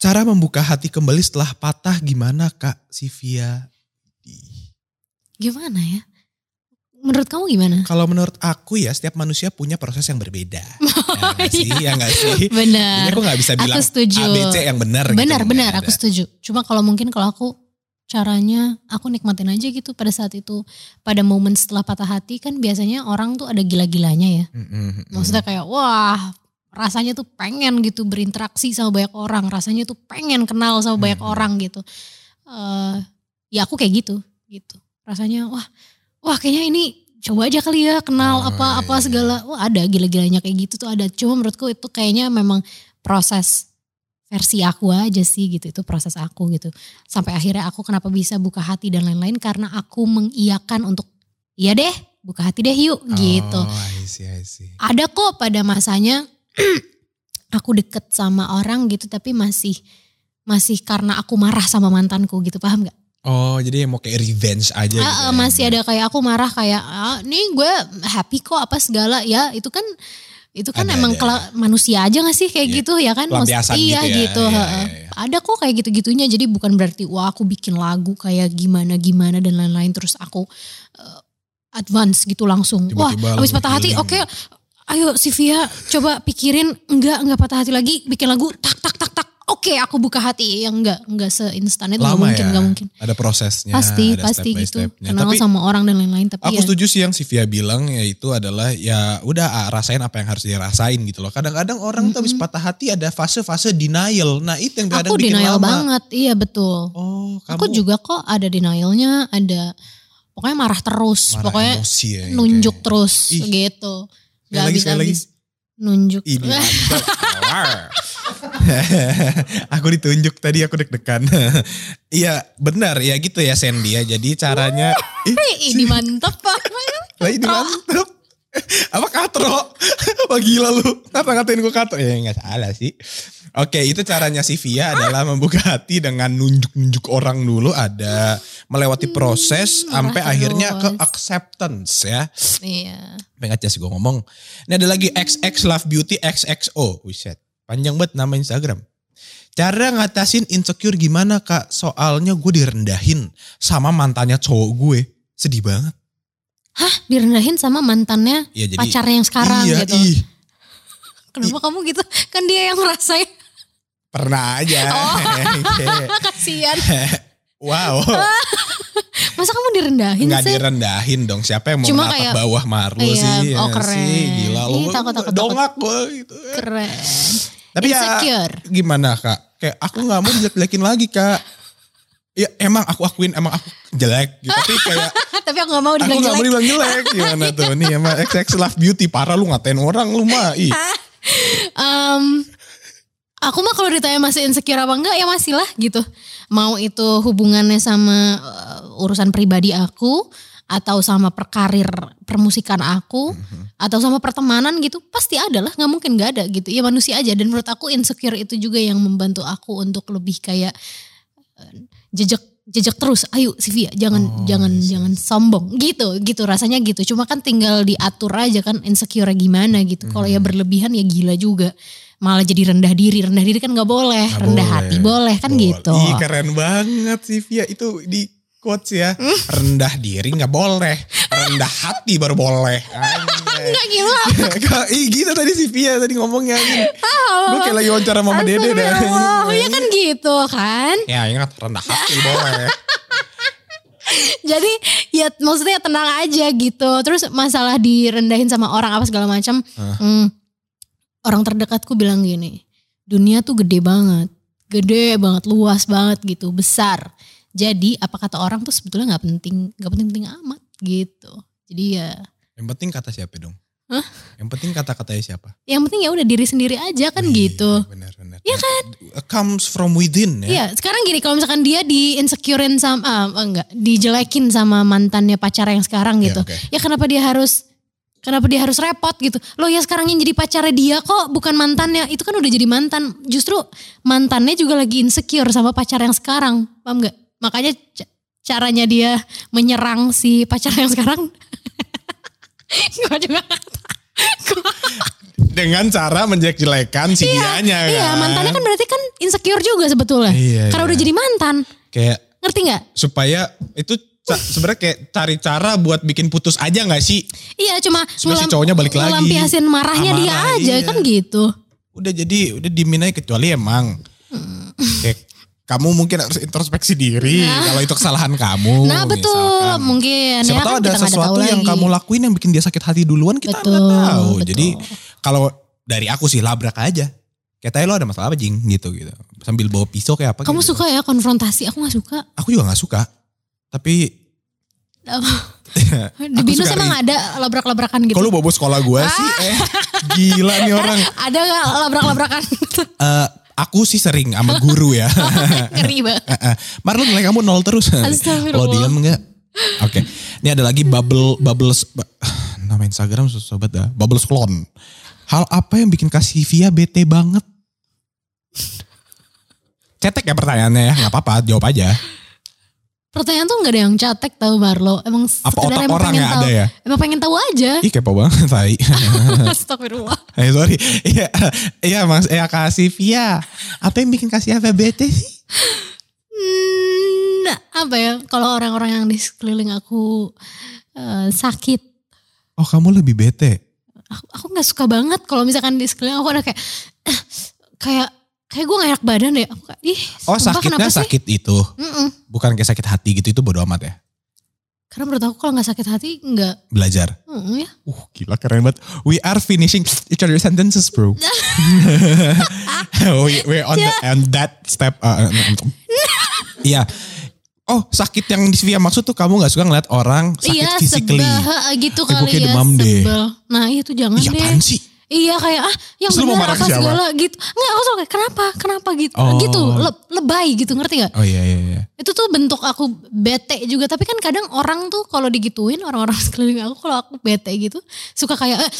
S1: Cara membuka hati kembali setelah patah gimana Kak Sivia?
S2: Gimana ya? Menurut kamu gimana?
S1: Kalau menurut aku ya setiap manusia punya proses yang berbeda. ya nggak sih? Ya nggak sih? Jadi
S2: Benar.
S1: aku nggak bisa
S2: Aku
S1: bilang
S2: setuju.
S1: ABC yang benar. gitu.
S2: Benar, benar,
S1: Nggak
S2: aku setuju. Cuma kalau mungkin kalau aku caranya aku nikmatin aja gitu pada saat itu. Pada momen setelah patah hati kan biasanya orang tuh ada gila-gilanya ya.
S1: Mm, mm, mm.
S2: Maksudnya kayak wah rasanya tuh pengen gitu berinteraksi sama banyak orang. Rasanya tuh pengen kenal sama banyak
S1: Hmm.
S2: orang gitu. Eh ya aku kayak gitu gitu. Rasanya wah wah kayaknya ini coba aja kali ya kenal
S1: Oh,
S2: apa-apa
S1: iya.
S2: segala. Wah ada gila-gilanya kayak gitu tuh ada. Cuma menurutku itu kayaknya memang proses versi aku aja sih gitu. Itu proses aku gitu. Sampai akhirnya aku kenapa bisa buka hati dan lain-lain karena aku mengiyakan untuk iya deh buka hati deh yuk gitu
S1: Oh, I see, I see.
S2: ada kok pada masanya aku deket sama orang gitu tapi masih masih karena aku marah sama mantanku gitu paham nggak?
S1: Oh, jadi mau kayak revenge aja gitu.
S2: Ah, ah,
S1: ya.
S2: masih ada kayak aku marah kayak ah, nih gue happy kok apa segala ya itu kan itu kan
S1: Ada,
S2: emang
S1: ada.
S2: manusia aja gak sih kayak
S1: Iya,
S2: gitu ya kan? Maksud- iya
S1: gitu ya,
S2: gitu. heeh.
S1: iya, iya.
S2: Ada kok kayak gitu-gitunya jadi bukan berarti wah aku bikin lagu kayak gimana gimana dan lain-lain terus aku eh, advance gitu langsung. wah
S1: Tiba-tiba
S2: habis
S1: langsung
S2: patah hati oke ayo Sivia coba pikirin enggak enggak patah hati lagi bikin lagu tak tak tak tak oke aku buka hati yang enggak enggak seinstan itu
S1: Lama
S2: mungkin
S1: ya.
S2: nggak mungkin
S1: Ada prosesnya.
S2: pasti
S1: ada
S2: pasti
S1: step
S2: gitu
S1: stepnya.
S2: kenal
S1: Tapi
S2: sama orang dan lain-lain tapi
S1: aku
S2: ya
S1: setuju sih yang Sivia bilang yaitu adalah ya udah ah, rasain apa yang harus dirasain gitu loh. Kadang-kadang orang tuh habis patah hati ada fase-fase denial. Nah itu yang kadang
S2: aku
S1: bikin
S2: denial
S1: lama.
S2: banget iya betul
S1: Oh, kamu
S2: aku juga kok ada denialnya ada pokoknya marah terus
S1: marah
S2: pokoknya
S1: emosi ya, yang
S2: nunjuk
S1: kayak-
S2: terus
S1: Ih.
S2: gitu Nggak
S1: lagi, sekali lagi.
S2: nunjuk
S1: Ini aku ditunjuk tadi aku deg-degan. Iya benar ya gitu ya Sandy ya. Jadi caranya ih,
S2: ini mantep banget
S1: lah ini mantep. Apa katro? Wah gila lu. Ngata-ngatain gue katro. Ya gak salah sih. Oke itu caranya si Via adalah membuka hati dengan nunjuk-nunjuk orang dulu. Ada melewati proses
S2: marah
S1: sampai akhirnya ke acceptance ya.
S2: iya
S1: Pengen aja sih gue ngomong. Ini ada lagi XX Love Beauty XXO. Wiset. Panjang banget nama Instagram. Cara ngatasin insecure gimana kak? Soalnya gue direndahin sama mantannya cowok gue. Sedih banget.
S2: direndahin sama mantannya
S1: Ya, jadi,
S2: pacarnya yang sekarang
S1: iya,
S2: gitu
S1: ih,
S2: kenapa kamu gitu kan dia yang ngerasain
S1: pernah aja.
S2: Oh. kasihan
S1: wow.
S2: masa kamu direndahin
S1: Nggak
S2: sih
S1: direndahin dong. Siapa yang mau
S2: Cuma kayak-
S1: bawah Marlo
S2: Iya,
S1: sih?
S2: oh,
S1: ya
S2: keren.
S1: sih? Gila lu.
S2: takut, takut,
S1: dongak gue gitu.
S2: keren
S1: Tapi
S2: Insecure.
S1: ya gimana kak? Kayak aku nggak mau jelek-jelekin lagi kak. Ya emang aku akuin emang aku jelek gitu. Tapi kayak
S2: tapi aku gak mau
S1: aku
S2: dibilang
S1: nggak mau
S2: jelek
S1: dibilang jelek. Gimana tuh? Nih emang XX Love Beauty. Parah lu ngatain orang lu mah. Ih.
S2: Em, aku mah kalau ditanya masih insecure apa enggak ya masih lah gitu. Mau itu hubungannya sama eh, urusan pribadi aku atau sama perkarir permusikan aku atau sama pertemanan gitu pasti ada lah nggak mungkin nggak ada gitu. Ya manusia aja dan menurut aku insecure itu juga yang membantu aku untuk lebih kayak eh, jejak jejak terus. Ayo Sivia jangan
S1: Oh,
S2: jangan
S1: I see.
S2: jangan sombong. Gitu gitu rasanya gitu. Cuma kan tinggal diatur aja kan insecure gimana gitu. Kalau ya
S1: Mhm.
S2: berlebihan ya gila juga malah jadi rendah diri rendah diri kan nggak boleh
S1: Nggak
S2: rendah
S1: boleh.
S2: hati boleh kan
S1: Boleh.
S2: gitu
S1: Ih keren banget sih Via. Itu di quotes ya. Rendah diri nggak boleh, rendah hati baru boleh.
S2: Enggak gila.
S1: Ih gitu tadi si Pia tadi ngomongnya. Gue kayak lagi wawancara mama Dede dah.
S2: Astagfirullah. Ya kan gitu kan.
S1: Ya ingat rendah hati boleh.
S2: Jadi ya maksudnya tenang aja gitu. Terus masalah direndahin sama orang apa segala macam. Hmm, orang terdekatku bilang gini, dunia tuh gede banget, gede banget, luas banget gitu, besar. Jadi apa kata orang tuh sebetulnya nggak penting, nggak penting-penting amat gitu. Jadi ya,
S1: Yang penting kata siapa dong?
S2: Hah?
S1: Yang penting kata-katanya siapa?
S2: yang penting ya udah diri sendiri aja kan gitu.
S1: Benar benar.
S2: Iya kan?
S1: Comes from within ya.
S2: Iya, sekarang gini kalau misalkan dia di insecurein sama ah, enggak, dijelekin sama mantannya pacar yang sekarang
S1: Iya,
S2: gitu.
S1: oke.
S2: Ya kenapa dia harus kenapa dia harus repot gitu. Loh ya sekarang yang jadi pacarnya dia kok bukan mantannya. Itu kan udah jadi mantan. Justru mantannya juga lagi insecure sama pacar yang sekarang. Paham enggak? Makanya ca- caranya dia menyerang si pacar yang sekarang Gue juga.
S1: Dengan cara menjelek-jelekan si dianya kan.
S2: Iya mantannya kan berarti kan insecure juga sebetulnya.
S1: Iya,
S2: Karena
S1: iya.
S2: udah jadi mantan.
S1: Kayak
S2: Ngerti nggak?
S1: supaya itu sebenarnya kayak cari cara buat bikin putus aja nggak sih?
S2: Iya cuma
S1: Supaya si cowoknya balik lagi.
S2: Ngelampiasin marahnya dia
S1: Amarah,
S2: aja
S1: iya.
S2: kan gitu.
S1: Udah jadi udah diminai kecuali emang
S2: Hmm.
S1: kayak kamu mungkin harus introspeksi diri kalau itu kesalahan kamu.
S2: nah betul
S1: misalkan.
S2: mungkin
S1: Siapa
S2: ya
S1: tahu
S2: kan
S1: ada
S2: nggak
S1: sesuatu
S2: tahu
S1: yang
S2: lagi.
S1: kamu lakuin yang bikin dia sakit hati duluan kita nggak
S2: Betul,
S1: tahu.
S2: betul.
S1: Jadi kalau dari aku sih labrak aja. Kayak tadi lo ada masalah apa jing gitu gitu. Sambil bawa pisau kayak apa
S2: Kamu
S1: gitu.
S2: suka ya konfrontasi? Aku nggak suka.
S1: Aku juga gak suka. Tapi
S2: Di
S1: Aku
S2: binus
S1: suka
S2: emang ada labrak-labrakan gitu.
S1: kalau lu bobo sekolah gue sih eh gila nih orang.
S2: Ada gak labrak-labrakan?
S1: Eh, aku sih sering sama guru ya.
S2: Ngeri banget.
S1: Eh, eh. Mar lu nilai kamu nol terus. Kalau diam enggak? Oke. Ini ada lagi bubble bubbles ba- nama Instagram banget dah. Bubbles clone. Hal apa yang bikin kasih via bete banget? Cetek ya pertanyaannya ya, nggak apa-apa, jawab aja.
S2: Pertanyaan tuh gak ada yang catek tau Barlo. Emang
S1: Apa otak
S2: emang
S1: orang
S2: pengen
S1: yang
S2: tahu.
S1: ada ya?
S2: Emang pengen tahu aja.
S1: Ih kepo banget, tai.
S2: Astagfirullah.
S1: eh sorry. Iya, iya mas, ya kasih via. Apa yang bikin kasih bete sih?
S2: Hmm, apa ya? Kalau orang-orang yang di sekeliling aku eh, sakit.
S1: Oh kamu lebih bete.
S2: aku aku nggak suka banget kalau misalkan di sekeliling aku ada kayak eh, kayak kayak gue gak enak badan deh aku ih
S1: Oh sakitnya
S2: kenapa sih?
S1: sakit itu.
S2: Mm-mm.
S1: Bukan kayak sakit hati gitu, itu bodo amat ya.
S2: karena menurut aku kalau nggak sakit hati nggak
S1: Belajar.
S2: mm, ya
S1: Uh gila keren banget. We are finishing each other sentences bro. we we on the, on that step. uh, Iya. oh sakit yang di via maksud tuh kamu gak suka ngeliat orang sakit
S2: iya
S1: physically.
S2: sebel gitu kali ya
S1: demam deh.
S2: sebel nah itu jangan
S1: Iya
S2: deh
S1: apaan sih?
S2: Iya kayak ah yang
S1: Terus
S2: benar apa
S1: siapa?
S2: segala gitu. Enggak aku suka kenapa? Kenapa gitu?
S1: Oh.
S2: Gitu le- lebay gitu ngerti gak?
S1: Oh iya iya iya.
S2: Itu tuh bentuk aku bete juga tapi kan kadang orang tuh kalau digituin orang-orang sekeliling aku kalau aku bete gitu suka kayak eh,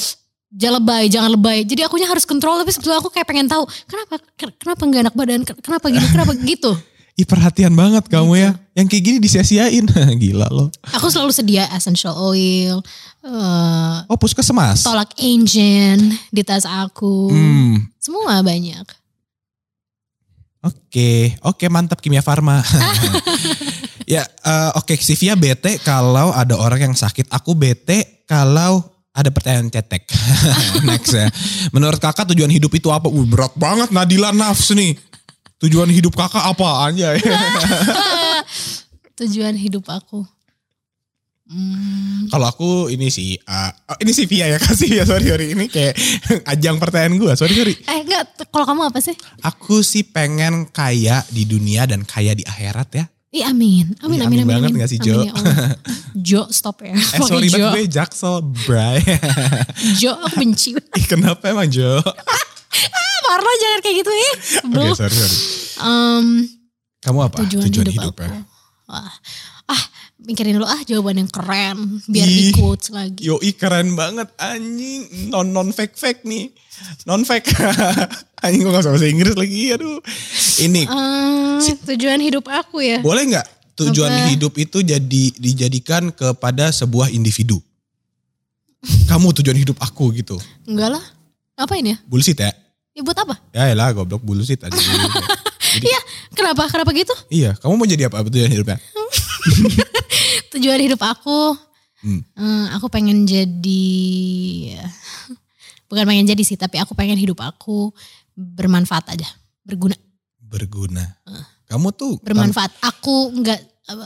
S2: jangan lebay, jangan lebay. Jadi akunya harus kontrol tapi sebetulnya aku kayak pengen tahu kenapa ken- kenapa nggak enak badan, Ken- kenapa gini, kenapa gitu.
S1: Ih perhatian banget kamu
S2: Gitu.
S1: ya. Yang kayak gini disia-siain. Gila loh.
S2: Aku selalu sedia essential oil, eh,
S1: Oh puskesmas.
S2: tolak engine di tas aku,
S1: Hmm.
S2: semua banyak.
S1: Oke, oke mantap Kimia Farma. ya, eh, oke Sivia bete kalau ada orang yang sakit. Aku bete kalau ada pertanyaan cetek. Next ya. Menurut kakak tujuan hidup itu apa? Uh, berat banget Nadila Nafs nih. Tujuan hidup kakak apa aja ya?
S2: Tujuan hidup aku. Hmm,
S1: kalau aku ini sih, oh, ini Sivia ya kasih ya sorry sorry ini kayak ajang pertanyaan gue sorry sorry.
S2: eh enggak, kalau kamu apa sih?
S1: Aku sih pengen kaya di dunia dan kaya di akhirat ya.
S2: Ih amin, amin, amin,
S1: amin
S2: amin,
S1: banget
S2: amin.
S1: nggak sih,
S2: Amin
S1: Jo?
S2: ya Allah. Jo stop ya.
S1: Eh sorry
S2: Jo.
S1: banget gue Jaksel, Bray.
S2: Jo aku benci.
S1: Ih, Kenapa emang Jo?
S2: Marlo jangan kayak gitu ya.
S1: Oke sorry sorry. Kamu apa?
S2: tujuan, hidup, aku.
S1: ya?
S2: Wah, ah mikirin dulu ah jawaban yang keren biar
S1: Ih.
S2: di quotes lagi.
S1: Yoi keren banget anjing. Non non fake fake nih. Non fake. anjing gue gak usah bahasa Inggris lagi. Aduh. Ini
S2: Eh, tujuan hidup aku ya.
S1: boleh nggak tujuan
S2: Apa?
S1: hidup itu jadi dijadikan kepada sebuah individu? Kamu tujuan hidup aku gitu.
S2: Enggak lah. Ngapain ya?
S1: Bullshit ya?
S2: Ya buat apa?
S1: Ya lah goblok bullshit aja.
S2: Iya, kenapa? Kenapa gitu?
S1: iya, kamu mau jadi apa tujuan hidupnya?
S2: Tujuan hidup aku,
S1: Hmm.
S2: eh, aku pengen jadi, bukan pengen jadi sih, tapi aku pengen hidup aku bermanfaat aja, berguna,
S1: Berguna. Kamu tuh tan-
S2: bermanfaat. Aku nggak,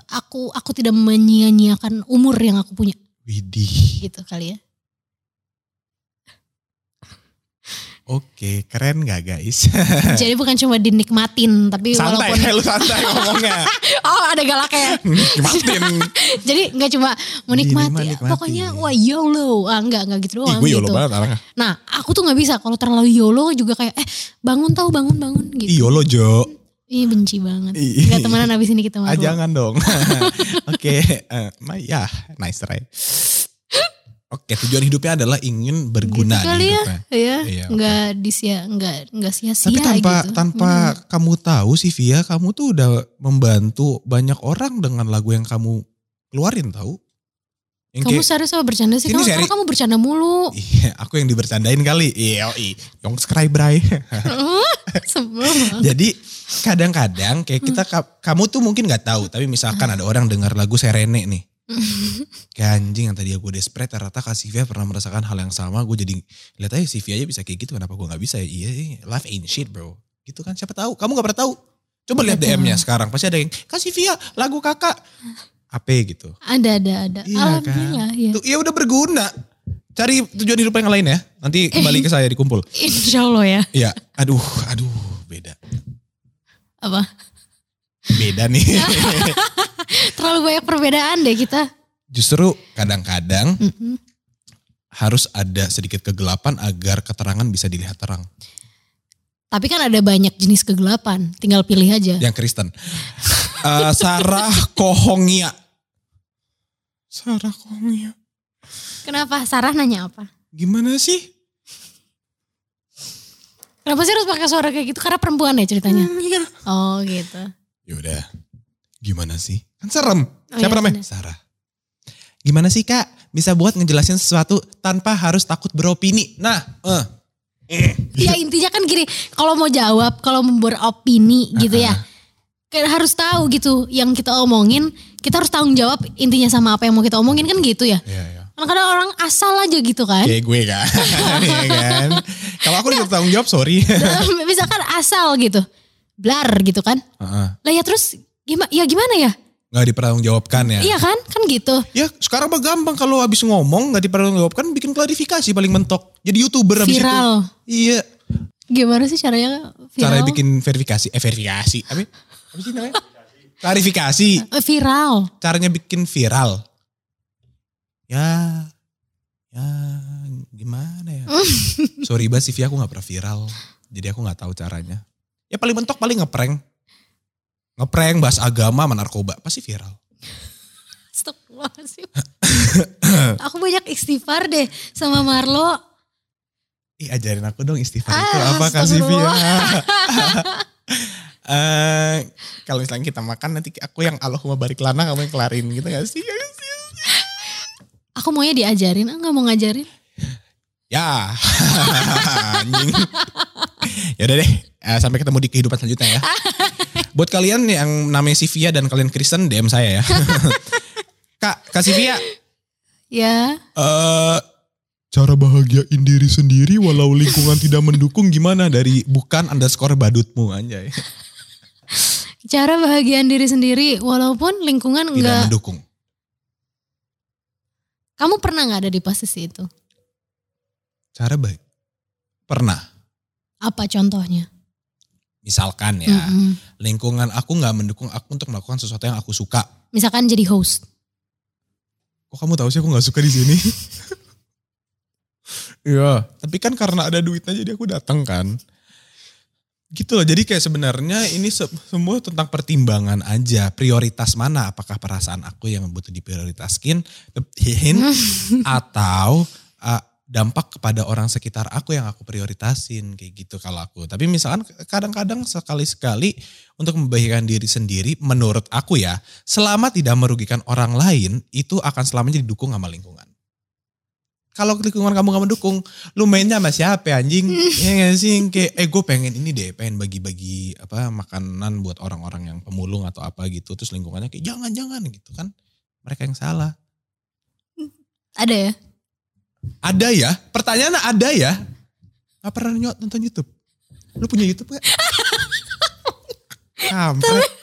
S2: aku aku tidak menyia-nyiakan umur yang aku punya,
S1: Widih.
S2: gitu kali ya.
S1: Oke, keren gak guys?
S2: Jadi bukan cuma dinikmatin, tapi
S1: santai,
S2: walaupun
S1: lu santai ngomongnya.
S2: oh ada galaknya.
S1: Nikmatin.
S2: Jadi nggak cuma menikmati,
S1: Dinikmati.
S2: pokoknya wah YOLO, ah enggak enggak gitu
S1: Ih,
S2: doang
S1: gue
S2: gitu.
S1: YOLO banget orangnya.
S2: Nah, aku tuh nggak bisa kalau terlalu YOLO juga kayak eh bangun tahu bangun bangun
S1: Ih,
S2: gitu.
S1: YOLO Jo.
S2: Ih benci banget.
S1: Ih.
S2: Gak temenan abis ini kita
S1: Ah,
S2: malu.
S1: jangan dong. Oke, eh, ma- ya nice try. Oke, tujuan hidupnya adalah ingin berguna
S2: Gitu kali ya.
S1: hidupnya.
S2: Iya,
S1: Iya, oke.
S2: nggak disia, nggak nggak sia-sia
S1: Tapi tanpa
S2: gitu.
S1: tanpa
S2: Hmm.
S1: kamu tahu sih Via, kamu tuh udah membantu banyak orang dengan lagu yang kamu keluarin tahu. Yang
S2: Kamu
S1: kayak,
S2: serius sama bercanda sih? Kamu,
S1: seri-
S2: kamu bercanda mulu.
S1: Iya, aku yang dibercandain kali. Iya. Yang subscribe. Jadi kadang-kadang kayak kita ka- kamu tuh mungkin nggak tahu, tapi misalkan ada orang dengar lagu Serene nih. Kayak anjing yang tadi aku desperate ternyata Kak Sivia pernah merasakan hal yang sama. Gue jadi lihat aja Sivia aja bisa kayak gitu. Kenapa gue nggak bisa ya? Iya, iya, life ain't shit bro. Gitu kan siapa tahu. Kamu nggak pernah tahu. Coba lihat
S2: Betul.
S1: DM-nya sekarang. Pasti ada yang Kak Sivia lagu kakak. Apa gitu.
S2: Ada ada ada.
S1: Iya
S2: Alhamdulillah
S1: kan.
S2: ya.
S1: Tuh, ya udah berguna. Cari tujuan hidup yang lain ya. Nanti kembali ke saya dikumpul.
S2: Insya Allah ya.
S1: Iya. Aduh, aduh beda.
S2: Apa?
S1: Beda nih.
S2: Terlalu banyak perbedaan deh kita.
S1: Justru kadang-kadang
S2: Mm-mm.
S1: harus ada sedikit kegelapan agar keterangan bisa dilihat terang.
S2: Tapi kan ada banyak jenis kegelapan. Tinggal pilih aja.
S1: Yang Kristen. Eh, Sarah Kohongia. Sarah Kohongia.
S2: Kenapa? Sarah nanya apa?
S1: Gimana sih?
S2: Kenapa sih harus pakai suara kayak gitu? Karena perempuan ya ceritanya.
S1: Hmm, iya.
S2: Oh gitu.
S1: Yaudah. Gimana sih? Kan serem.
S2: Oh,
S1: Siapa
S2: iya,
S1: namanya?
S2: bener.
S1: Sarah. Gimana sih kak? Bisa buat ngejelasin sesuatu tanpa harus takut beropini. Nah, eh.
S2: Ya intinya kan gini, kalau mau jawab, kalau mau beropini gitu ya. Kayak harus tahu gitu yang kita omongin, kita harus tanggung jawab intinya sama apa yang mau kita omongin kan gitu ya.
S1: Iya, iya.
S2: Kadang-kadang orang asal aja gitu kan.
S1: Kayak gue kan. Iya kan? Kalau aku udah tanggung jawab, sorry.
S2: Misalkan asal gitu. Blar gitu kan.
S1: Heeh.
S2: Lah ya terus gimana ya gimana ya?
S1: Nggak dipertanggungjawabkan ya.
S2: Iya kan? Kan gitu.
S1: Ya sekarang mah gampang kalau habis ngomong nggak dipertanggungjawabkan bikin klarifikasi paling mentok. Jadi youtuber habis itu.
S2: Viral.
S1: Iya.
S2: Gimana sih caranya viral?
S1: Cara bikin verifikasi. Eh verifikasi. Apa, apa sih namanya? Klarifikasi.
S2: Eh, viral.
S1: Caranya bikin viral. Ya. Ya gimana ya. Sorry banget sih Via aku gak pernah viral. Jadi aku gak tahu caranya. Ya paling mentok paling ngeprank. Ngeprank bahas agama sama narkoba. Pasti viral.
S2: Astagfirullahaladzim. Aku banyak istighfar deh sama Marlo.
S1: Ih ajarin aku dong istighfar itu
S2: Ah,
S1: apa kasih Via. Eh kalau misalnya kita makan nanti aku yang Allahumma barik lana kamu yang kelarin gitu gak sih?
S2: Aku maunya diajarin, ah nggak mau ngajarin.
S1: Ya. Anjing. ya udah deh, eh, sampai ketemu di kehidupan selanjutnya ya. Buat kalian yang namanya Sivia dan kalian Kristen DM saya ya. Kak, Kak Sivia,
S2: Ya,
S1: eh cara bahagiain diri sendiri walau lingkungan tidak mendukung gimana dari bukan underscore badutmu anjay.
S2: cara bahagian diri sendiri walaupun lingkungan
S1: Tidak
S2: enggak.
S1: mendukung.
S2: Kamu pernah nggak ada di posisi itu?
S1: Cara baik. Pernah.
S2: Apa contohnya?
S1: Misalkan ya,
S2: Mm-mm.
S1: lingkungan aku nggak mendukung aku untuk melakukan sesuatu yang aku suka.
S2: Misalkan jadi host.
S1: Kok kamu tahu sih aku nggak suka di sini? Iya, tapi kan karena ada duitnya jadi aku datang kan. Gitu loh, jadi kayak sebenarnya ini se- semua tentang pertimbangan aja. Prioritas mana? Apakah perasaan aku yang butuh diprioritaskin, hin, atau uh, dampak kepada orang sekitar aku yang aku prioritasin kayak gitu kalau aku. Tapi misalkan kadang-kadang sekali-sekali untuk membahagiakan diri sendiri menurut aku ya, selama tidak merugikan orang lain itu akan selamanya didukung sama lingkungan. kalau lingkungan kamu gak mendukung, lu mainnya sama siapa ya, anjing? ya gak sih? Kayak, eh gue pengen ini deh, pengen bagi-bagi apa makanan buat orang-orang yang pemulung atau apa gitu. Terus lingkungannya kayak jangan-jangan gitu kan. Mereka yang salah.
S2: Ada ya?
S1: Ada ya? Pertanyaannya ada ya? Gak pernah nyot nonton Youtube? Lu punya Youtube gak? Kampret.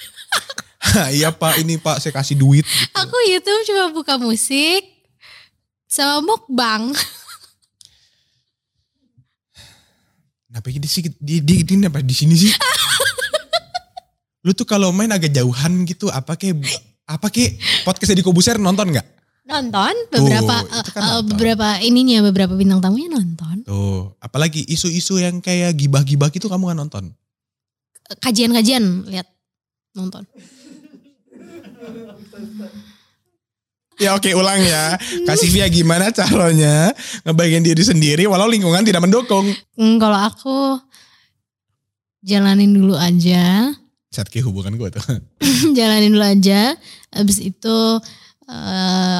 S1: Iya pak, ini pak saya kasih duit. Gitu.
S2: Aku YouTube cuma buka musik sama mukbang.
S1: Kenapa di sini di, di, di, di, di sini sih? Lu tuh kalau main agak jauhan gitu, apa kayak apa kayak podcast di Kobuser nonton nggak?
S2: Nonton beberapa
S1: Tuh, kan
S2: uh, uh,
S1: nonton.
S2: beberapa ininya beberapa bintang tamunya nonton.
S1: Tuh, apalagi isu-isu yang kayak gibah-gibah gitu kamu kan nonton?
S2: Kajian-kajian lihat nonton.
S1: Ya oke ulang ya. Kasih via gimana caranya ngebagian diri sendiri walau lingkungan tidak mendukung.
S2: Hmm, kalau aku jalanin dulu aja.
S1: Saat ke hubungan gue tuh.
S2: jalanin dulu aja. Habis itu eh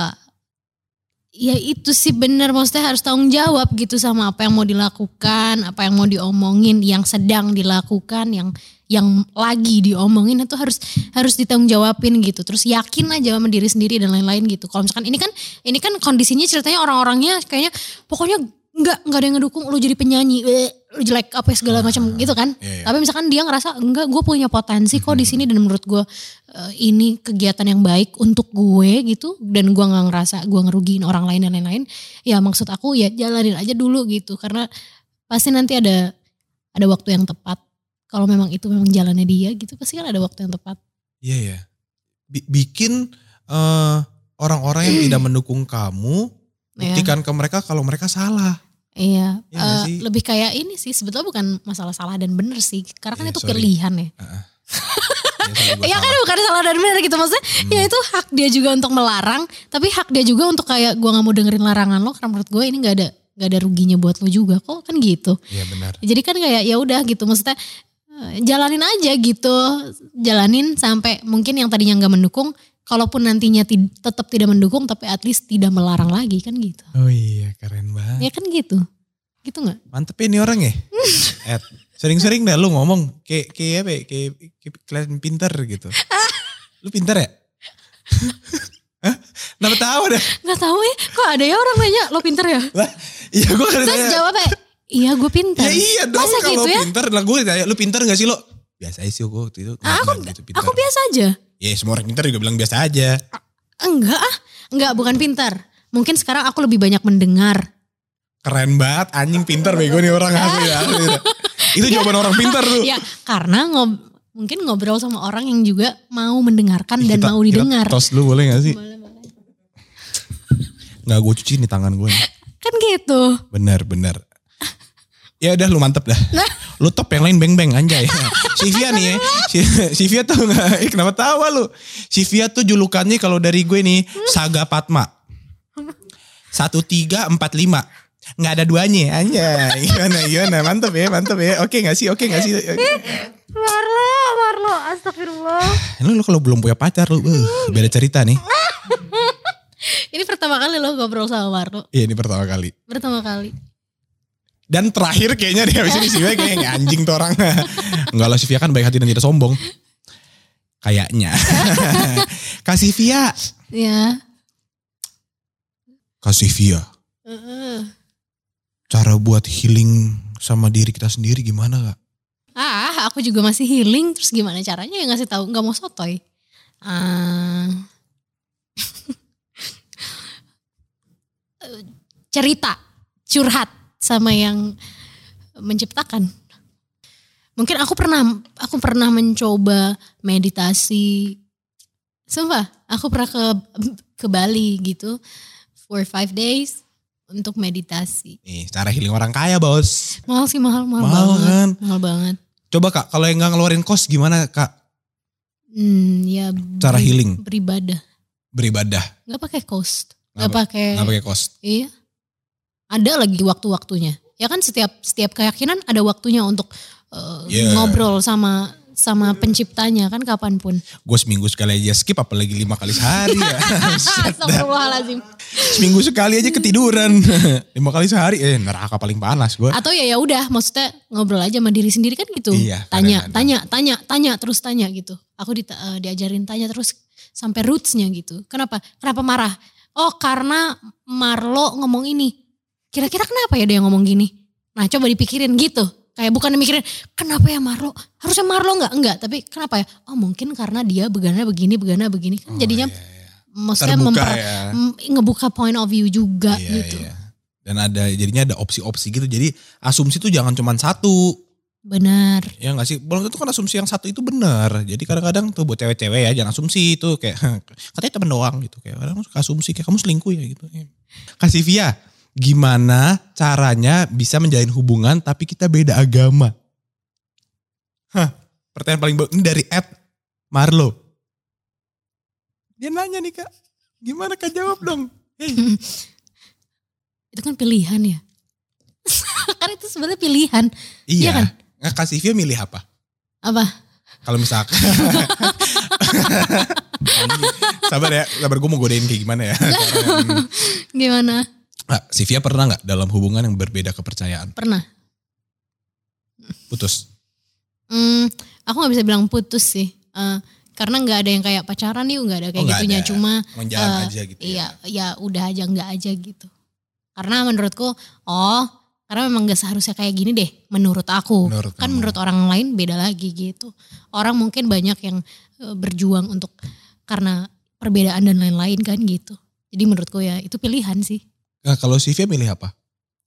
S2: ya itu sih bener maksudnya harus tanggung jawab gitu sama apa yang mau dilakukan, apa yang mau diomongin, yang sedang dilakukan, yang yang lagi diomongin itu harus harus ditanggung jawabin gitu. Terus yakin aja sama diri sendiri dan lain-lain gitu. Kalau misalkan ini kan ini kan kondisinya ceritanya orang-orangnya kayaknya pokoknya nggak nggak ada yang ngedukung lu jadi penyanyi, eh, lu jelek apa segala macam gitu kan.
S1: Iya, iya.
S2: Tapi misalkan dia ngerasa enggak gue punya potensi kok di sini dan menurut gue eh, ini kegiatan yang baik untuk gue gitu dan gue nggak ngerasa gue ngerugiin orang lain dan lain-lain. Ya maksud aku ya jalanin aja dulu gitu karena pasti nanti ada ada waktu yang tepat. Kalau memang itu memang jalannya dia gitu pasti kan ada waktu yang tepat.
S1: Iya ya. Bi- bikin eh, orang-orang yang tidak mendukung kamu
S2: Ya.
S1: buktikan ke mereka kalau mereka salah.
S2: Iya, eh,
S1: sih?
S2: lebih kayak ini sih sebetulnya bukan masalah salah dan bener sih, karena kan
S1: Iya,
S2: itu
S1: sorry.
S2: pilihan ya.
S1: Biasanya gua
S2: Iya kan bukan salah dan benar gitu maksudnya
S1: Hmm.
S2: ya itu hak dia juga untuk melarang tapi hak dia juga untuk kayak gua nggak mau dengerin larangan lo karena menurut gue ini nggak ada nggak ada ruginya buat lo juga kok kan gitu
S1: Iya benar.
S2: jadi kan kayak ya udah gitu maksudnya eh, jalanin aja gitu jalanin sampai mungkin yang tadinya nggak mendukung kalaupun nantinya ti- tetap tidak mendukung tapi at least tidak melarang lagi kan gitu
S1: Oh iya keren banget.
S2: ya kan gitu gitu nggak
S1: Mantep ya ini orang ya. Ed, sering-sering dah lu ngomong kayak kayak apa ya, kayak, kayak kelihatan pinter gitu. Lu pinter ya? Hah? Kenapa tahu dah?
S2: nggak tahu ya kok ada ya orang nanya lo pinter ya
S1: Lah, iya gue kan
S2: terus
S1: ditanya.
S2: jawabnya iya gue pinter
S1: Ya iya dong
S2: Masa
S1: kalau
S2: gitu ya?
S1: pinter. Lah gue ditanya, lu pinter gak sih lo? Biasa aja sih gue waktu itu.
S2: Ah, aku
S1: gitu pinter.
S2: aku biasa aja
S1: Ya semua orang pinter juga bilang biasa aja.
S2: Enggak ah, enggak bukan pintar. Mungkin sekarang aku lebih banyak mendengar.
S1: Keren banget anjing pinter bego nih orang asli ya. Itu jawaban orang pinter tuh.
S2: Ya, karena ngob mungkin ngobrol sama orang yang juga mau mendengarkan dan
S1: Kita-
S2: mau didengar.
S1: Kita tos dulu boleh gak sih?
S2: Boleh, boleh.
S1: Nggak gue cuci nih tangan gue.
S2: Kan gitu.
S1: Bener bener. Ya udah lu mantep dah. Lu top yang lain beng-beng anjay. Sivia nih ya. Si- Sivia tuh gak, eh, kenapa tawa lu? Sivia tuh julukannya kalau dari gue nih Saga Patma. Satu tiga empat lima. Nggak ada duanya anjay. Gimana gimana mantep ya mantep ya. Oke gak sih oke gak sih. Oke.
S2: Marlo, Marlo, astagfirullah.
S1: Lu, lu kalau belum punya pacar lu uh, beda cerita nih.
S2: Ini pertama kali lo ngobrol sama Marlo.
S1: Iya ini pertama kali.
S2: Pertama kali.
S1: Dan terakhir kayaknya dia habis ini Sivia kayaknya anjing tuh orang. Enggak lah Sivia kan baik hati dan tidak sombong. Kayaknya. Kasih Via.
S2: Ya.
S1: Kasih Via.
S2: Heeh.
S1: Cara buat healing sama diri kita sendiri gimana kak?
S2: Ah, aku juga masih healing. Terus gimana caranya ya ngasih tahu? Gak mau sotoy. Ah. cerita, curhat sama yang menciptakan. Mungkin aku pernah aku pernah mencoba meditasi. Sumpah, aku pernah ke ke Bali gitu for five days untuk meditasi.
S1: Nih cara healing orang kaya bos.
S2: Mahal sih mahal, mahal,
S1: Mahal
S2: banget.
S1: kan?
S2: Mahal banget.
S1: Coba kak kalau yang nggak ngeluarin kos gimana kak?
S2: Hmm, ya
S1: Cara
S2: beri-
S1: healing.
S2: beribadah.
S1: Beribadah.
S2: Nggak pakai cost.
S1: Nggak
S2: Nggak pakai.
S1: Nggak pakai kos.
S2: Iya. Ada lagi waktu-waktunya. Ya kan setiap setiap keyakinan ada waktunya untuk uh,
S1: Yeah.
S2: ngobrol sama sama penciptanya kan kapan pun.
S1: Gue seminggu sekali aja skip apalagi lima kali sehari ya.
S2: Astagfirullahaladzim.
S1: seminggu sekali aja ketiduran. lima kali sehari eh neraka paling panas gue.
S2: Atau ya ya udah maksudnya ngobrol aja sama diri sendiri kan gitu.
S1: Iya,
S2: tanya,
S1: kadang-kadang.
S2: tanya, tanya, tanya terus tanya gitu. Aku di, eh, diajarin tanya terus sampai rootsnya gitu. Kenapa? Kenapa marah? Oh karena Marlo ngomong ini. Kira-kira kenapa ya dia ngomong gini? Nah coba dipikirin gitu. Kayak bukan mikirin kenapa ya Marlo? Harusnya Marlo nggak? Enggak. Tapi kenapa ya? Oh mungkin karena dia begana begini, begana begini. Kan jadinya
S1: iya, iya.
S2: maksudnya
S1: Terbuka
S2: memper-
S1: ya.
S2: ngebuka point of view juga
S1: Iya,
S2: gitu.
S1: iya. Dan ada jadinya ada opsi-opsi gitu. Jadi asumsi tuh jangan cuma satu.
S2: Benar.
S1: Ya gak sih? Belum tentu kan asumsi yang satu itu benar. Jadi kadang-kadang tuh buat cewek-cewek ya jangan asumsi itu kayak katanya temen doang gitu. Kayak kadang suka asumsi kayak kamu selingkuh ya gitu. Kasih Via, gimana caranya bisa menjalin hubungan tapi kita beda agama? Hah, pertanyaan paling bagus ini dari Ed Marlo. Dia nanya nih kak, gimana kak jawab dong? Hey,
S2: Itu kan pilihan ya. kan itu sebenarnya pilihan. Iya
S1: iya,
S2: kan?
S1: Nggak, Kak Sivia milih apa?
S2: Apa?
S1: Kalau misalkan sabar ya, sabar gue mau godain kayak gimana ya.
S2: Gimana?
S1: Nah, Sivia pernah nggak dalam hubungan yang berbeda kepercayaan?
S2: Pernah?
S1: Putus.
S2: Hmm, aku nggak bisa bilang putus sih. Eh, karena nggak ada yang kayak pacaran nih, nggak ada kayak
S1: Oh,
S2: gitunya.
S1: ada.
S2: Cuma
S1: Mau jalan
S2: Eh,
S1: aja gitu
S2: iya,
S1: ya.
S2: ya udah aja nggak aja gitu. Karena menurutku, oh, karena memang gak seharusnya kayak gini deh. Menurut aku,
S1: Menurut
S2: kan
S1: kamu.
S2: menurut orang lain beda lagi gitu. Orang mungkin banyak yang eh, berjuang untuk karena perbedaan dan lain-lain kan gitu. Jadi menurutku ya itu pilihan sih.
S1: Nah, kalau Sivia milih apa?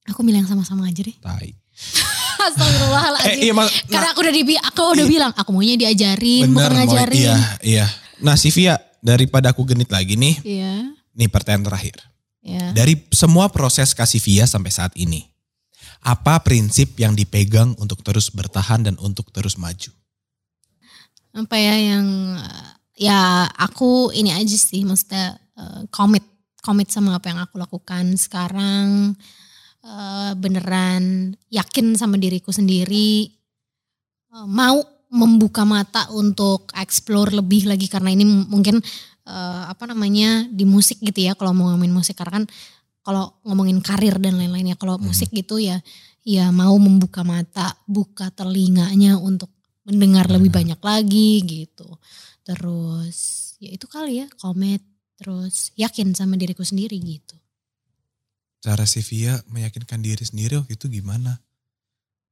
S2: Aku milih yang sama-sama aja deh.
S1: Tai.
S2: Astagfirullahaladzim.
S1: Eh, iya, mas,
S2: Karena aku udah di, aku udah bilang aku maunya diajarin, bukan
S1: mau-
S2: ngajarin.
S1: Iya, iya. Nah Sivia, daripada aku genit lagi nih,
S2: Iya,
S1: nih pertanyaan terakhir.
S2: iya.
S1: Dari semua proses kasih Via sampai saat ini, apa prinsip yang dipegang untuk terus bertahan dan untuk terus maju?
S2: Apa ya yang ya aku ini aja sih maksudnya eh, komit komit sama apa yang aku lakukan sekarang eh, beneran yakin sama diriku sendiri eh, mau membuka mata untuk explore lebih lagi karena ini mungkin eh, apa namanya di musik gitu ya kalau mau ngomongin musik karena kan kalau ngomongin karir dan lain-lain ya kalau
S1: Hmm.
S2: musik gitu ya ya mau membuka mata buka telinganya untuk mendengar lebih
S1: Hmm.
S2: banyak lagi gitu terus ya itu kali ya komit terus yakin sama diriku sendiri gitu
S1: Cara Sivia meyakinkan diri sendiri waktu itu gimana?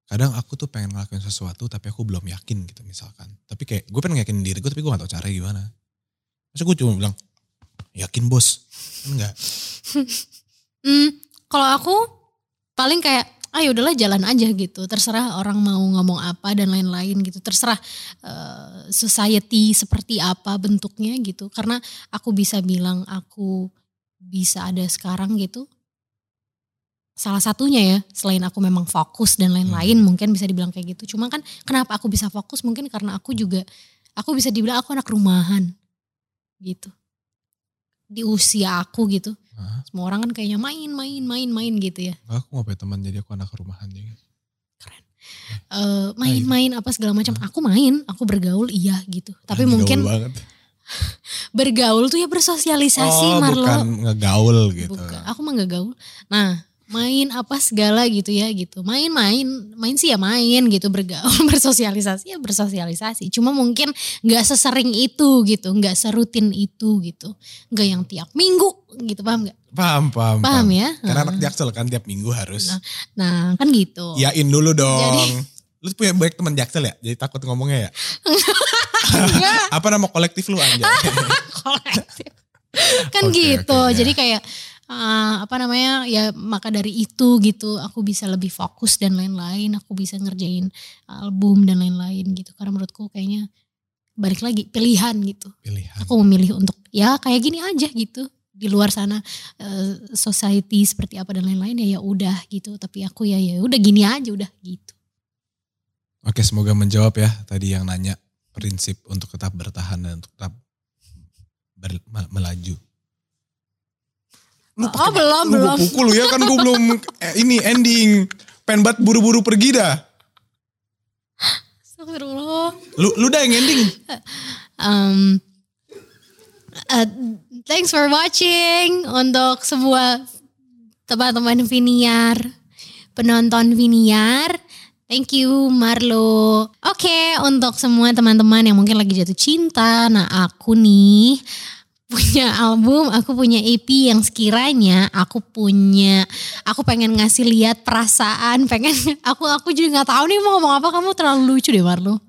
S1: Kadang aku tuh pengen ngelakuin sesuatu tapi aku belum yakin gitu misalkan. Tapi kayak gue pengen yakinin diri gue tapi gue gak tahu caranya gimana. Masa gue cuma bilang, yakin bos. Kan Enggak.
S2: Hmm, kalau aku paling kayak ah ya udahlah jalan aja gitu. Terserah orang mau ngomong apa dan lain-lain gitu. Terserah eh, society seperti apa bentuknya gitu. Karena aku bisa bilang aku bisa ada sekarang gitu. Salah satunya ya, selain aku memang fokus dan lain-lain mungkin bisa dibilang kayak gitu. Cuma kan kenapa aku bisa fokus mungkin karena aku juga aku bisa dibilang aku anak rumahan gitu. Di usia aku gitu.
S1: Hah?
S2: Semua orang kan kayaknya main, main, main, main gitu ya.
S1: Aku gak punya teman jadi aku anak rumahan juga.
S2: Eh, main-main apa segala macam. Aku main, aku bergaul iya gitu. Tapi mungkin
S1: banget.
S2: bergaul tuh ya bersosialisasi
S1: oh,
S2: Marlo.
S1: bukan ngegaul gitu.
S2: Bukan, aku mah gak gaul. Nah, main apa segala gitu ya gitu. Main-main, main sih ya main gitu bergaul, bersosialisasi ya bersosialisasi. Cuma mungkin nggak sesering itu gitu, nggak serutin itu gitu. Nggak yang tiap minggu gitu, paham nggak?
S1: Paham, paham,
S2: Paham ya?
S1: Karena
S2: Nah.
S1: anak jaksel kan tiap minggu harus.
S2: Nah, Nah, kan gitu.
S1: Yain dulu dong.
S2: Jadi-
S1: Lu punya banyak teman jaksel ya? Jadi takut ngomongnya ya? Apa nama kolektif lu anjay?
S2: kolektif. kan
S1: Oke,
S2: gitu.
S1: oke, ya.
S2: Jadi kayak eh, apa namanya ya maka dari itu gitu aku bisa lebih fokus dan lain-lain. Aku bisa ngerjain album dan lain-lain gitu. Karena menurutku kayaknya balik lagi pilihan gitu.
S1: Pilihan.
S2: Aku memilih untuk ya kayak gini aja gitu. Di luar sana eh, society seperti apa dan lain-lain ya ya udah gitu. Tapi aku ya ya udah gini aja udah gitu.
S1: Oke semoga menjawab ya tadi yang nanya prinsip untuk tetap bertahan dan untuk tetap ber- me- melaju. Lu
S2: Oh,
S1: pakai-
S2: belum, belum.
S1: pukul lu ya kan gue belum eh, ini ending. Pengen banget buru-buru pergi dah.
S2: Astagfirullah.
S1: Lu lu dah yang ending.
S2: Um, uh, thanks for watching untuk semua teman-teman Viniar, penonton Viniar. Thank you Marlo. Oke, untuk semua teman-teman yang mungkin lagi jatuh cinta, nah aku nih punya album, aku punya EP yang sekiranya aku punya, aku pengen ngasih lihat perasaan, pengen aku aku juga nggak tahu nih mau ngomong apa, kamu terlalu lucu deh Marlo.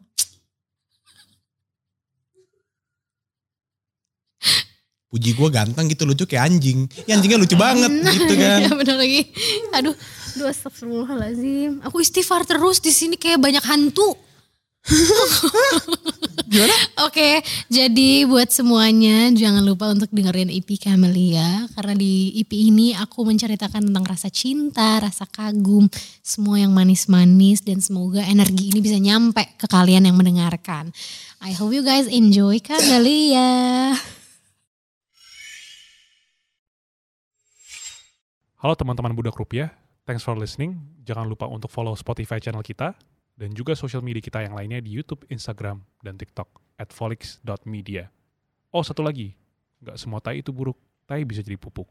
S1: Puji gue ganteng gitu lucu kayak anjing. Ya anjingnya lucu banget gitu kan.
S2: ya bener lagi. Aduh, aduh astagfirullahaladzim. Aku istighfar terus di sini kayak banyak hantu.
S1: Gimana?
S2: Oke, jadi buat semuanya jangan lupa untuk dengerin EP Camelia karena di EP ini aku menceritakan tentang rasa cinta, rasa kagum, semua yang manis-manis dan semoga energi ini bisa nyampe ke kalian yang mendengarkan. I hope you guys enjoy Camelia.
S3: Halo teman-teman Budak Rupiah, thanks for listening. Jangan lupa untuk follow Spotify channel kita dan juga sosial media kita yang lainnya di YouTube, Instagram, dan TikTok at folix.media. Oh satu lagi, nggak semua tai itu buruk, tai bisa jadi pupuk.